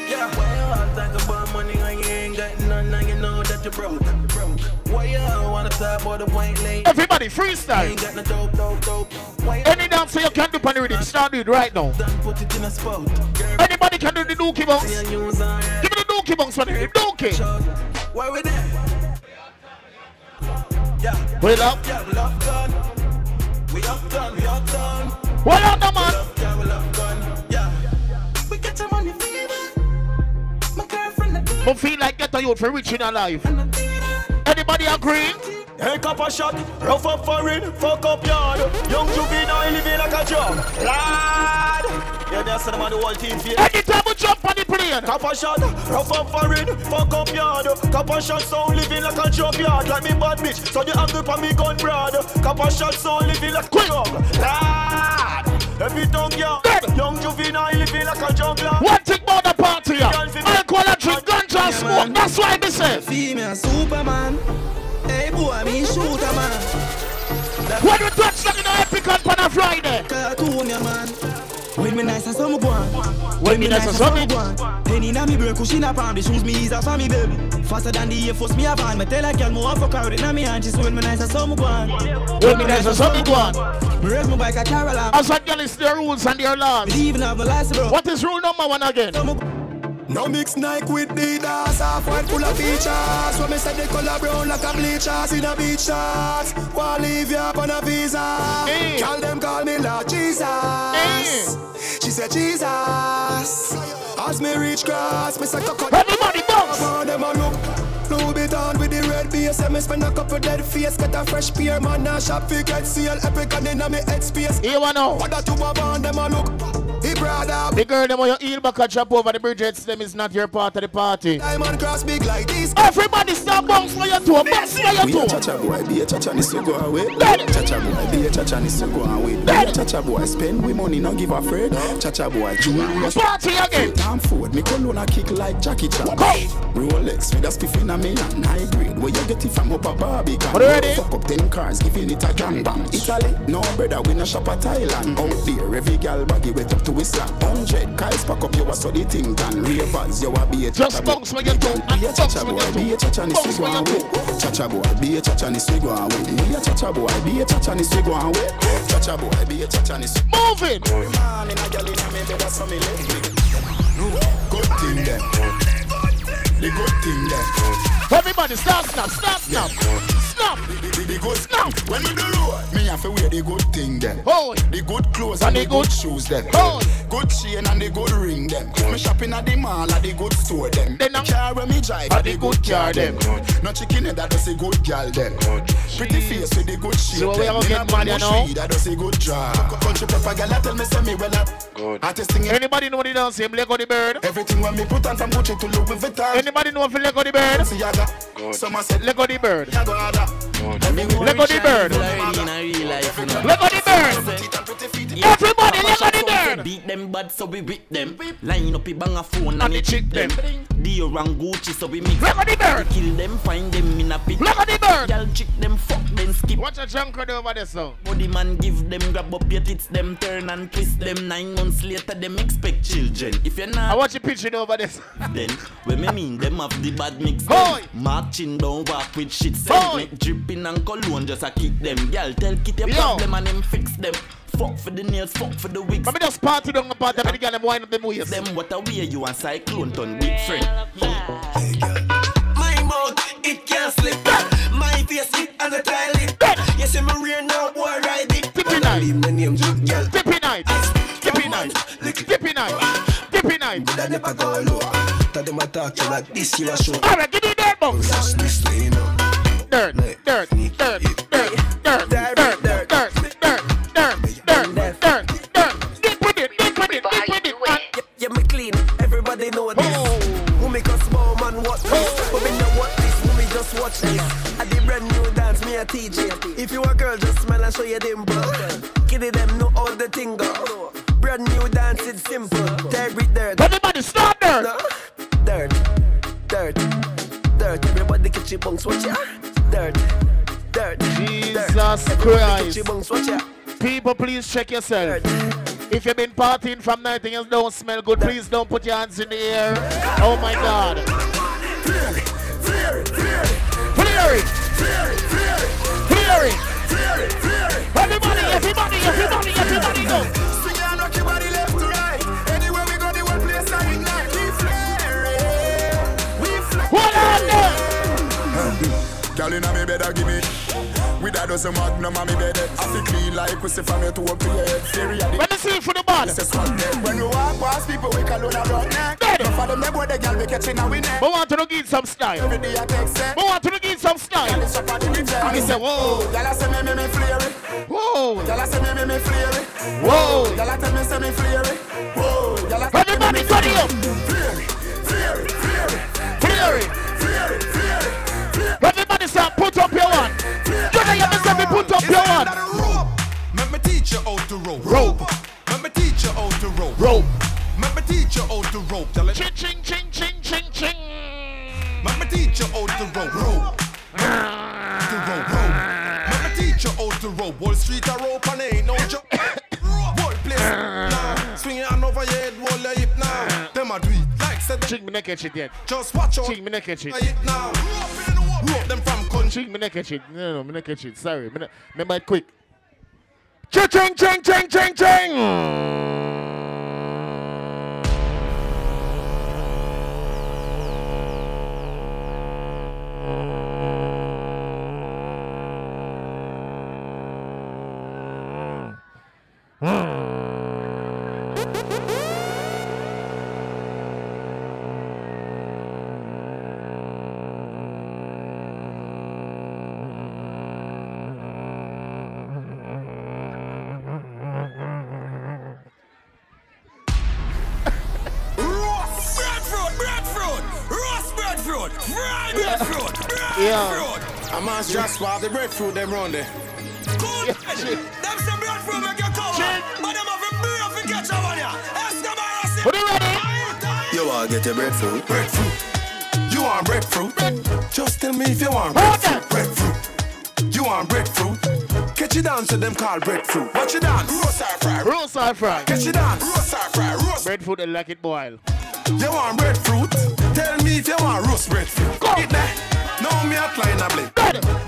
Yeah, well, I talk about money and you ain't got none, and you know you broke. Why you wanna talk about the white lady? Everybody freestyle. Ain't got no dope, dope, dope. Any dancer you can do the rhythm, start do it right now. put it in a spot? Anybody can do the dookie bounce. See you use her head. Give me the dookie bounce the rhythm, dookie. Why we there? Yeah, yeah, we love gun. We up gun, we up gun. Well up the man. Yeah, we love gun. But feel like get a youth for rich in a life. Anybody agree? Hey, copper shot, rough up foreign, fuck up yard. Young juvenile living like a job. Lad! Yeah, that's the man the whole team feel. Anytime we jump on the plane. Copper shot, rough up foreign, fuck up yard. Copper shot sound living like a job yard. Like me bad bitch, so the angle for me gun broad. Copper shot sound living like a job. Lad! Every tongue yard. Young juvenile living like a job lad. One thing about the party, yeah. And drink, ganja and smoke. That's why me say. Female Superman. Hey boy, me shooter man. When we touch in the epic on a Friday. Cartoon ya man. When me nice and some go on. When me nice and some go on. Penny na me brain, cushion up on the shoes me is a for me baby. Faster than the Air Force me a van. Me tell a girl more her with it me hand. She when me nice and some go on. When me nice and some go on. Me raise my bike a Caroline. As a girl, it's their rules and their laws. Me even have my license bro. What is rule number one again? No mix Nike with Adidas, half white full of features. When me say the color brown like a bleachers in a beach shorts. Wanna leave you up on a visa. Call them call me Lord Jesus. She said Jesus. As me reach cross, me say cocoa. Everybody bounce. Come them a look. Louis Vuitton with the red beam place. I me spend a couple dead face. Get a fresh pair, man. Now shop fi get seal. Epic and inna me head space. Here one now. What that you a want them a look. He brother. The girl them on your heel back and chop over the bridges, them is not your part of the party. Diamond cross big like this. Everybody start bounce for your toe, bounce for your We a toe. chacha boy, be a chacha needs to go away. Chacha boy, be a chacha needs to go away. Be a chacha boy, spend we money, not give a afraid. Chacha boy, jewelry. Party again. Time forward, me cologne a kick like Jackie Chan. Rolex with a spiff in a me high grade. Where you get it from up a Barbican. Are ready? Fuck up ten cars, giving it a gang bang. Italy, no brother, we no shop at Thailand. Out there, every gal baggy wet up to his slap. Hundred guys pack up, you a so the thing done. Ravers, you a be a Just bounce for your toe. Be a chacha boy, be a chacha needs to go away. Chacha boy, be a chacha needs to go away. Be a chacha boy, be a chacha needs to go away. Chacha boy, be a chacha needs to Move it. Man, in a gal in a me bed, that's how me. Good thing then. The good thing then. Everybody start snap, start snap. Snap. The, the good snap. When we do road, me have to wear the good thing then. Hold. The good clothes And and, the the good good- shoes then. Hold. Good chain and the good ring them. If me shopping at the mall at the good store them. Then the car when me drive at the good car them. No chicken head that does a good gal them. Pretty face with the good shape. So we them. all Me get not mad, you no know? tree That does a good draw. Country pepper gal that tell me say me well up. Good. Artist thing Anybody know the dance him? Lego the bird. Everything when me put on from Gucci to Louis Vuitton. Anybody know if you let go the bird? Good. Someone said, let go the bird. Let go the bird. Let go the bird. Everybody, let go Beat them bad so we whip them. Line up a bang a phone and, we trick them. Dior and Gucci so we mix Lego the bird. Kill them, find them in a pit. Lego the bird. Y'all chick them, fuck them, skip. Watch a junk crowd over there, so. Body man give them, grab up your tits, them turn and twist them. Nine months later, them expect children. If you're not, I watch you pitching over this. then when me mean them have the bad mix. Hoy! Marching down walk with shit make dripping and cologne just a kick them. Y'all tell Yo. problem and them fix them. Fuck for the nails, fuck for the wigs. But me just party down the party, and the girl them wind up them waist. Them what a way you and cyclone turn big friend. My mouth, it can't slip. My face, it and the toilet. You see me rear now, boy, ride it. Tippy night. My name, Juke Girl. Tippy night. Tippy night. Tippy night. Tippy night. That never go low. Tell them I talk to like this, you a show. Alright, give me that box. Dirt, dirt, dirt, dirt, your bunks, watch ya. Dirt, dirt, Jesus dirt. Christ. bunks, watch ya. People, please check yourself. If you've been partying from night and you don't smell good, please don't put your hands in the air. Oh my God. Clear it. Clear it. Everybody, everybody, everybody, everybody go. Inna me bed a give me With a dozen magnum on me bed eh. I feel clean like pussy from your toe up to your head. Theory of the Let me see for the ball. It's a swag When we walk past people we call on a rock neck. Enough for them boy the girl we catching a we neck. But want to give some style. Every day I text it But want to give some style. It's up on the eh. And he say, whoa, I say me me me flare it. Whoa, I say me me me flare it. Whoa. I tell me say me flare it. Whoa. I say me Everybody me turn it flare up. Flare it. Flare to put up your one. Let me teach you how to rope. Rope. Let me teach you how to rope. Rope. Let me teach you how to rope. Tell it. Ching, ching, ching, ching, ching, ching. Let me teach you how to rope. Rope. To rope. Rope. Let me teach you how to rope. Wall Street a rope and ain't no joke. Whole place now. Swing your hand over your head, roll your hip now. Them a do it like said. Ching, me not catch it yet. Just watch out. Ching, me not catch it. Hit now. Rope them from country ching ching, me not catch it. No, no, me not catch it. Sorry, me not. Remember it quick. Ching ching ching ching ching ching. Mm. Yeah. I must just swap the breadfruit them round there. Cool. Them some breadfruit make you come. But them have a beer if catch a one ya. Escobar, I say. Put. You want get your breadfruit? Breadfruit. You want breadfruit? Just tell me if you want breadfruit. Breadfruit. You want breadfruit? Catch it dance to them called breadfruit. Watch it dance. Roast or fry. Roast or fry. Catch it dance. Roast or fry. Roast. Breadfruit, they like it boil. You want breadfruit? Tell me if you want roast breadfruit. Go. It there. Now me flying a blame.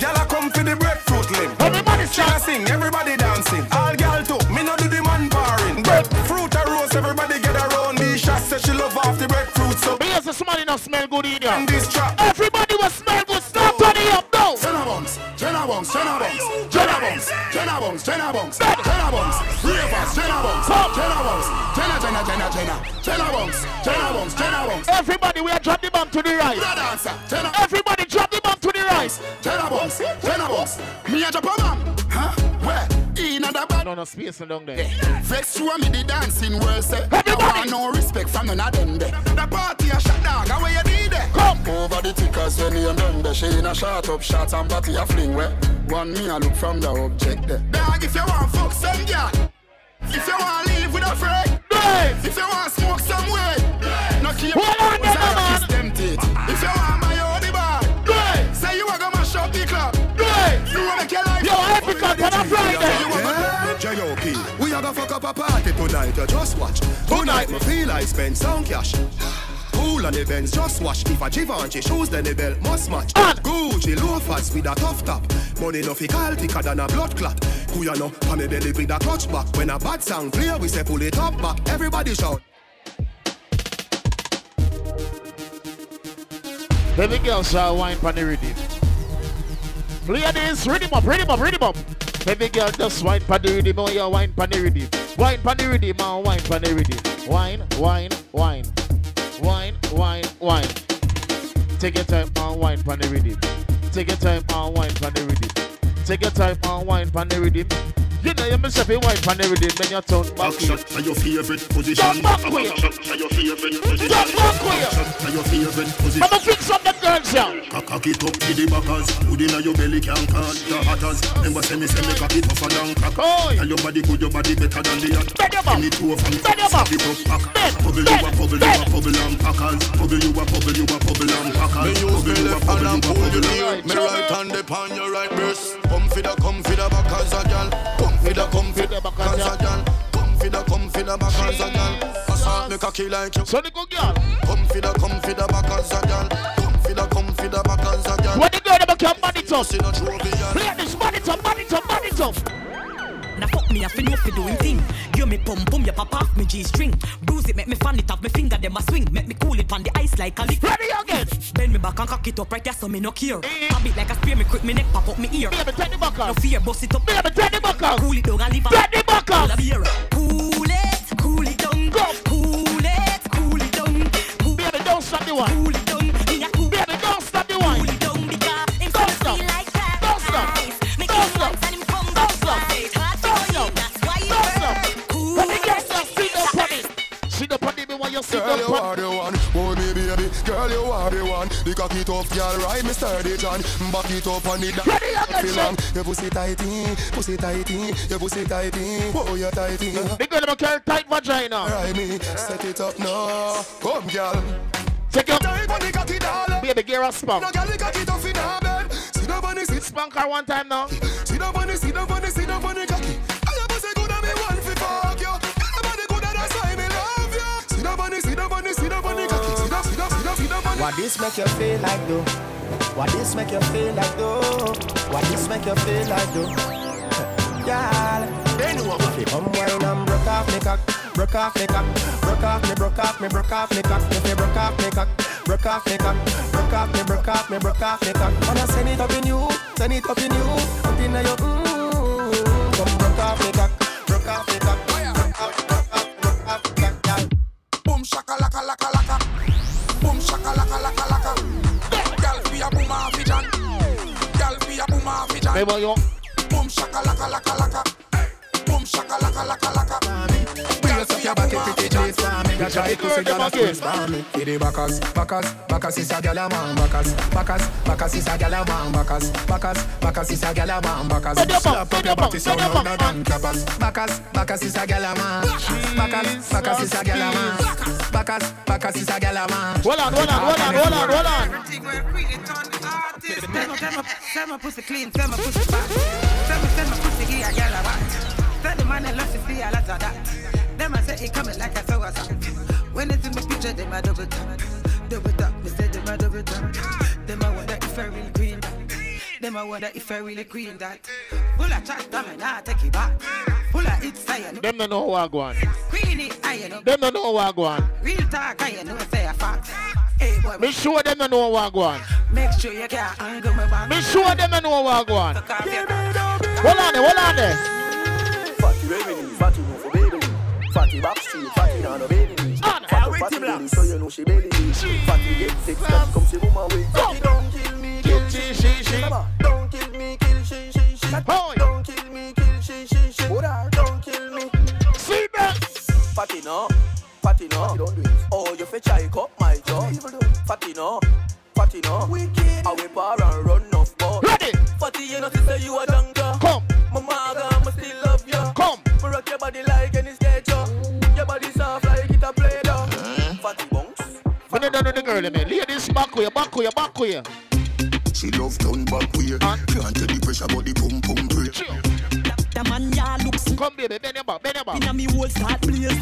Gyal a come for the breadfruit limb. Everybody sing. sing, everybody dancing. All gyal too. Me no do the man barring. Breadfruit a roast, everybody get around. Me shot say she love off the breadfruit. So as a somebody not smell good in this trap. Everybody will smell good. Stop turning up now. Jenna Bunks, Jenna Bunks, Jenna Bunks, Jenna Bunks, Jenna Bunks, Jenna Bunks, Jenna Bunks, Ravers, Jenna Bunks, Jenna Jenna, Jenna, Jenna, Jenna, Jenna Bunks, Everybody, we are drop the bomb to the right. Everybody, drop the bomb to the right. Jenna Bunks, Jenna Bunks. Me a drop a bomb, huh? Where? In a bad. No, no space down there. Vex through me the dancing world say. Everybody. No respect from none of them there. The party a shut down, how you need it? Come over the tickers when you done the She in a shot up shots and party a fling where. One me a look from the object there. Dog if you want fuck some girl. If you want to live with a friend. If you want to smoke some way. No keep Hold on, kiss them teeth. If you want my own the bar. Say you a go mash up the club. You wanna make your life. Yo, Africa, on a Friday. J.O.P. We are gonna fuck up a party tonight, just watch. Tonight, me feel I spend some cash. Cool on the Benz, just watch. If a Givenchy shoes, then the belt must match. Ah. Gucci loafers with a tough top. Money no fi call thicker than a blood clot. Who you know, pa me belly with a clutch back. When a bad sound clear, we say pull it up back. Everybody shout. Baby girl shall wine pan the rhythm. Ladies, rhythm up, rhythm up, rhythm up. Baby girl just wine pan the rhythm, oh yeah, wine pan the rhythm. Wine pan the rhythm, and wine pan the rhythm. Wine, wine, wine. Wine, wine, wine. Take your time and wine pan the rhythm. Take your time and wine pan the rhythm. Take your time and wine pan the rhythm. You know you myself you wine pan the rhythm, then you turn back Action here. are your favorite position. Jump back way. Action are your favorite position. Jump back way. Action are your favorite position. I'ma fix up the girls here. Cock cock it up to the backers. Hood inna your belly can cut the hatters. Remember say me say me cock it tougher than crack. Tell your body good, your body better than the other. Bend your back. Give me two of them. Bend your back. It up pack. Bubble you a bubble, you a bubble and packers. Bubble you a bubble, you a bubble and packers. Me use Bubble me you a left bubble, hand you a and pull bubble your and knee. Me right hand upon your right breast. Come for the, come for the back as a gal. Come for the, come for the back as a gal. Come for the, come for the back as a gal. Assault me cocky like you. So the good girl. Come for the, come for the back as a gal. Come for the, come for the back as a gal. When the girl them can body top. See no. Play this body top, body top, body top. Now fuck me, I feel no fi doing thing. Give me pum pum, ya pop off me G string. Bruise it, make me fan it off, me finger them a swing. Make me cool it on the ice like a lick. Ready again. Bend me back and cock it up right there, so me no care. Pop it like a spear, me quick me neck pop up me ear. Take the back No fear, bust it up. Baby, take the back out. Cool it down and leave. The back out. Cool a it, cool it down. Cool it, cool it down. Cool Baby, don't stop the one. Cool it you sit Girl, you are the one. Oh, me baby. Girl, you are the one. The cocky tough girl, ride me sturdy John. Back it up on it. Ready, again, Feel sir. long. Your pussy tighty, pussy tighty, your pussy tighty. Oh, you tighty. The girl them carry tight vagina. Ride me, set it up now. Come, girl. Take your Tight on the cocky, darling. baby gear a spunk. No, girl, the cocky tough in her bed. Sit down on the sit. Spunk her one time now. Sit on the, sit down on the, sit down on the cocky. What this make you feel like though? What this make you feel like though? What this make you feel like though? Girl, if you come wine and broke off me cock, broke off me cock, broke off me, broke off me, broke off me cock. If you broke off me cock, broke off me cock, broke off me, broke off me, broke off me cock. Wanna send it up in you, send it up in you, up in your mmm. Vision. Baby, you. Boom shaka laka laka laka. Boom shaka laka laka laka. Gal be your body pretty trees for me. You try to see girl a squeeze for me. For the backers, backers, backers is a girl a man. Backers, backers, backers is a girl a man. Backers, backers, backers is a girl a man. Backers, slap up your body so louder than clappers. Backers, backers is a girl a man. Backers, backers is a girl a man. Backers, backers is a girl a man. Hold on, hold on, hold on, hold on, hold on. Tell my pussy clean, tell my pussy fat. Tell me, tell my pussy give a girl a watch. Tell the man I love to see a lot of that. Them I say it coming like a sour song. When it's in my picture, them I double tap. Double tap, me say them I double tap. Them I wonder if I really queen that. Them I wonder if I really queen that. Full of chat, damn it, nah, take it back. Full of it's saying. Them don't know who I go on. Queen it, I know. Them don't know who I go on. Real talk, I you know, say a fact. Hey boy, Me sure them don't know who I go on. make sure you can't angle my back. Me sure them don't know who I go on. Hold on there, hold on there. Fatty revenue, fatty move for baby. Fatty back street, fatty down the baby. Fat up, fatty belly, so you know she belly. Fatty get sex, that come see woman with. Fatty don't kill me, kill she, she, she. Don't kill me, kill she, she, she. Don't kill me, kill she, she, she. Don't kill me. See that? Fatty no, fatty no. Don't do it. Oh, you fetch I cup my jaw. Fatty no, fatty no. Wicked. I whip her and run off ball. Ready. Fatty, you know to say you a junker. Come. Mama, I'ma still love you. Come. Me rock your body like any When you done with the girl, man. Ladies, back with you, back with you, back with you. She love turn back way. Can't tell the pressure, but the pum pum pray. The man ya looks Come baby, bend your back, bend your back. Inna me whole start blaze.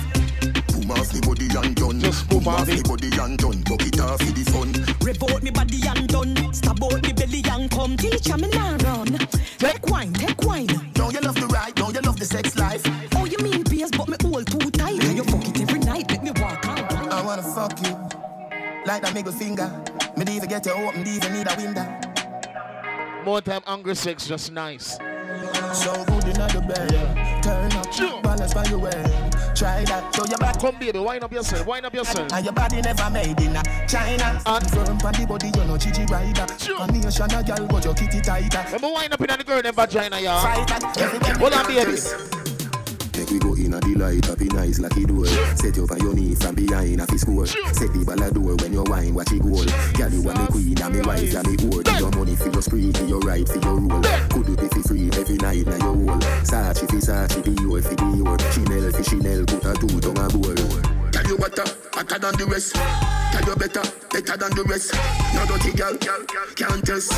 Boom off me body and done. Just boom off me body and done. Buck it off for the fun. Rev out me body and done. Stab out me belly and come. Teacher me nah run. Take wine, take wine. Don't you love the ride? Don't you love the sex life? Oh, you mean PS, but me all too tight. You fuck it every night, make me walk out. I wanna fuck you like that middle finger. Me need to get you open, me even need a window. More time, angry sex, just nice. So good in the bed. Yeah. Turn up, balance by your way. Try that, show your back. Come baby, wind up yourself, wind up yourself. And your body never made in a China. And firm on the body, you know Gigi rider. A nation a girl, but your kitty tighter. Let me wind up in the girl in vagina, y'all. Fight that, Hold on, baby. Make we go in a delight, happy nice like it door. Set you on your knee from behind a fi score. Set the ball a door when you wine, watch it goal. Girl, you are me queen, and me wife, and me whore. Your money for your spree, for your right, for your rule. Could do it for free every night, now your whole. Sachi fi Sachi, the your fi the your. Chanel fi Chanel, put a two tongue a goal. Tell you better, uh, hotter than the rest. Tell you better, better than the rest. No dirty girl, can't test.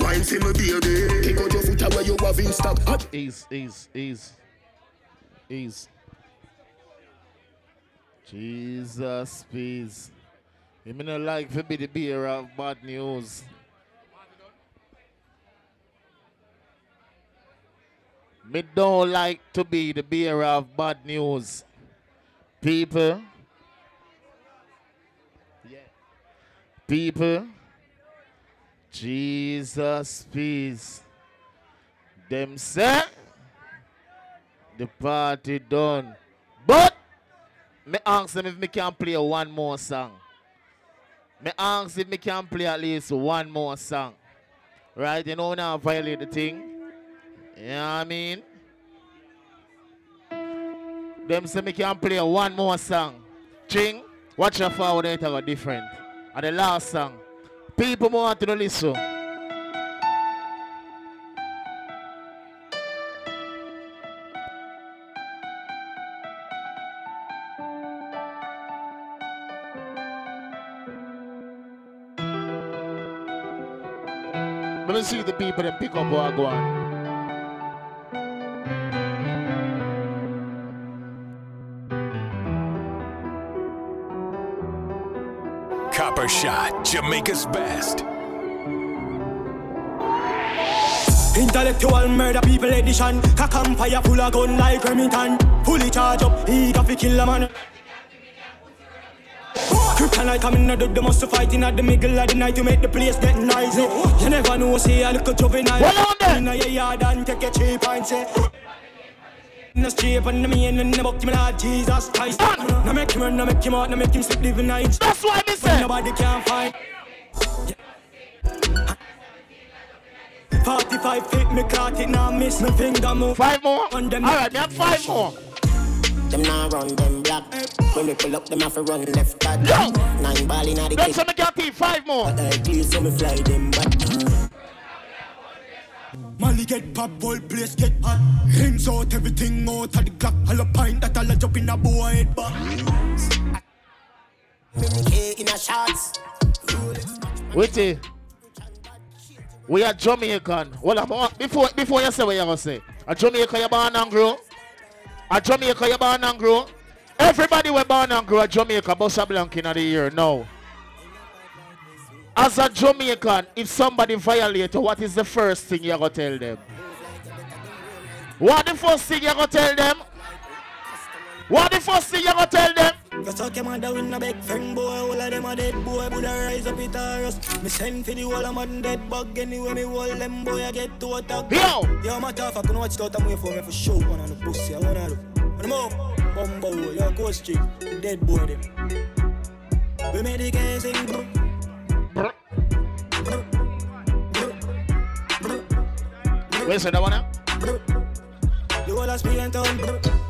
Wine for me, baby. Kick out your foot away, you have in stock. Hot. Ease, ease, ease. Ease. Jesus, please. You mean not like to be the bearer of bad news. Me don't like to be the bearer of bad news. People. People. Jesus, please. Them say the party done. But me ask them if me can play one more song. Me ask if me can play at least one more song. Right? You know now violate the thing. You know what I mean? Them say me can play one more song. Ching, watch your forward it go different. And the last song. People want to listen. See the people that pick up what I go on. Copper Shot, Jamaica's best. Intellectual murder people edition Cock and fire full of gun like Remington Fully charged up, he got to kill a man Kryptonite coming out of the must fight in at the middle of the night to make the place get noisy. You never know, say a little juvenile. In your yard and take a cheap and say. In the street and the main and the buck, me Lord Jesus Christ. Now make him run, now make him out, now make him sleep living nights. That's why me say. Nobody can find. 45 feet, me caught it, now miss me finger move. Five more? Alright, me have five more. Them now run them black. When we pull up, them have to run left back. Nine ball in the Let's make your five more. But I please so me fly them back. Molly get pop, whole place get hot. Hands out, everything out of the clock. All a pint that all a jump in a boy head back. in a shots. Wait We are Jamaican. Well, I'm, before before you say what you're gonna say. A Jamaica you born and grow. A Jamaica you born and grow. Everybody we born and grow a Jamaica Bossa Blanc in the year now. As a Jamaican, if somebody violate you, what is the first thing you're gonna tell them? What the first thing you're gonna tell them? What the first thing you're gonna tell them? Cause I came out in a big friend boy, all of them are dead boy, I rise up it us. Me send for the whole of man dead bug anyway, me hold them boy, I get to attack. Yo! Yo, my tough, I can watch it out and wait for me for show one on the pussy, I wanna do. Wanna move? Bumbo, yo, go street, dead boy them. We made the case in Where's that one now? The whole of Spain town.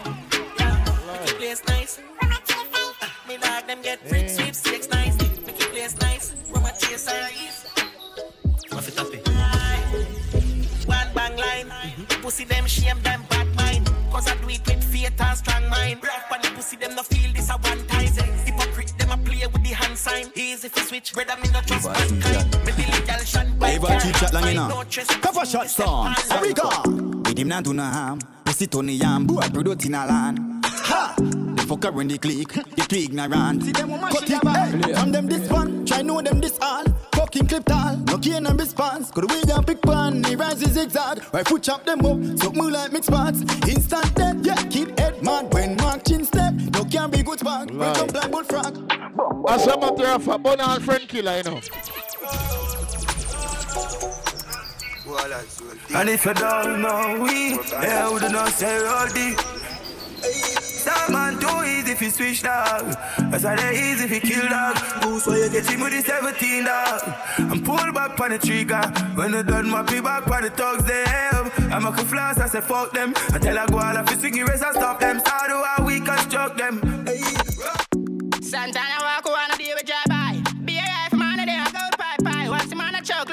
Place nice. Me dog them get free sweep six nice. Make it place nice. From a chase eyes. Off it up it. One bang line. Pussy them shame them bad mind. Cause I do it with faith and strong mind. Rough when the pussy them no feel this a one time. Hypocrite them a play with the hand sign. Easy for switch, brother me no trust mankind. Me the legal shine by Ever keep chat long enough. Cover shot song. Africa. With him not do no harm. Pussy Tony Yam. Boy, product in a land. Ha! The fucker when they click. You too ignorant. Cut it. Hey, from them this one. Try know them this all. Fucking clip all. No gain and response. Could we got big pan. He rises zigzag. Right foot chop them up. So move like mixed spots. Instant dead. Yeah, keep head mad. When mark chin step. No can be good spark. Break Right. black like bullfrog. As a matter of fact, Bonal friend killer, you know. And if you don't know we, yeah, do not say the. Some man too easy if you switch dog. That's why they easy if you kill dog. Goose where you get him with the 17 dog. And pull back on the trigger. When you done my pee back on the thugs they have. I'm a floss, I say fuck them. I tell I go all of you swing your race and stop them. So do I we construct them. Santana walk around a day with drive by. Be a rifle man a day a go pie pie. Watch the man a choke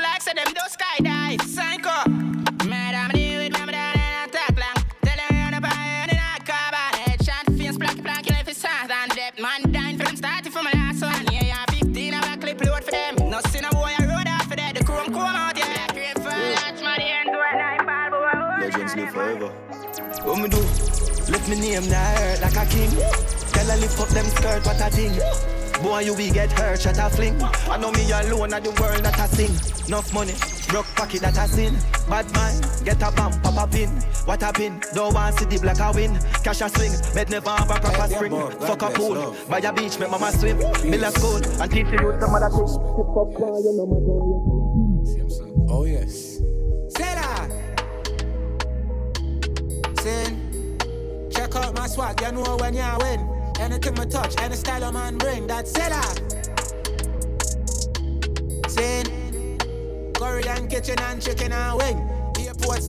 Psycho. Madam deal with mama down and attack long. Tell them you're the pie and not carbon. Headshot face black black in life is sound and depth. Man dying from starting from my last one. Yeah, yeah, 15 of a clip load for them. No sin a boy a road off for that. The chrome come out yeah. Cream for that's my end to a nine ball. Legends live forever. What me do? Lift me name now hurt like a king. Tell her lift up them skirt, what a thing. Boy, you will get hurt, shut a fling. I know me alone at the world that I sing. Enough money, broke pocket that I sin. Bad man, get a bump, pop a pin. What a pin, don't want see the black a win. Cash a swing, make never have a proper spring. Fuck a pool, by a beach, make mama swim. Mill a school, and teach you some other things. Oh yes. Say that. Sin. Check out my swag, you know when you win. Anything me touch, any style a man bring, that's say that. Ah. Sin. Korean kitchen and chicken and wing. Airports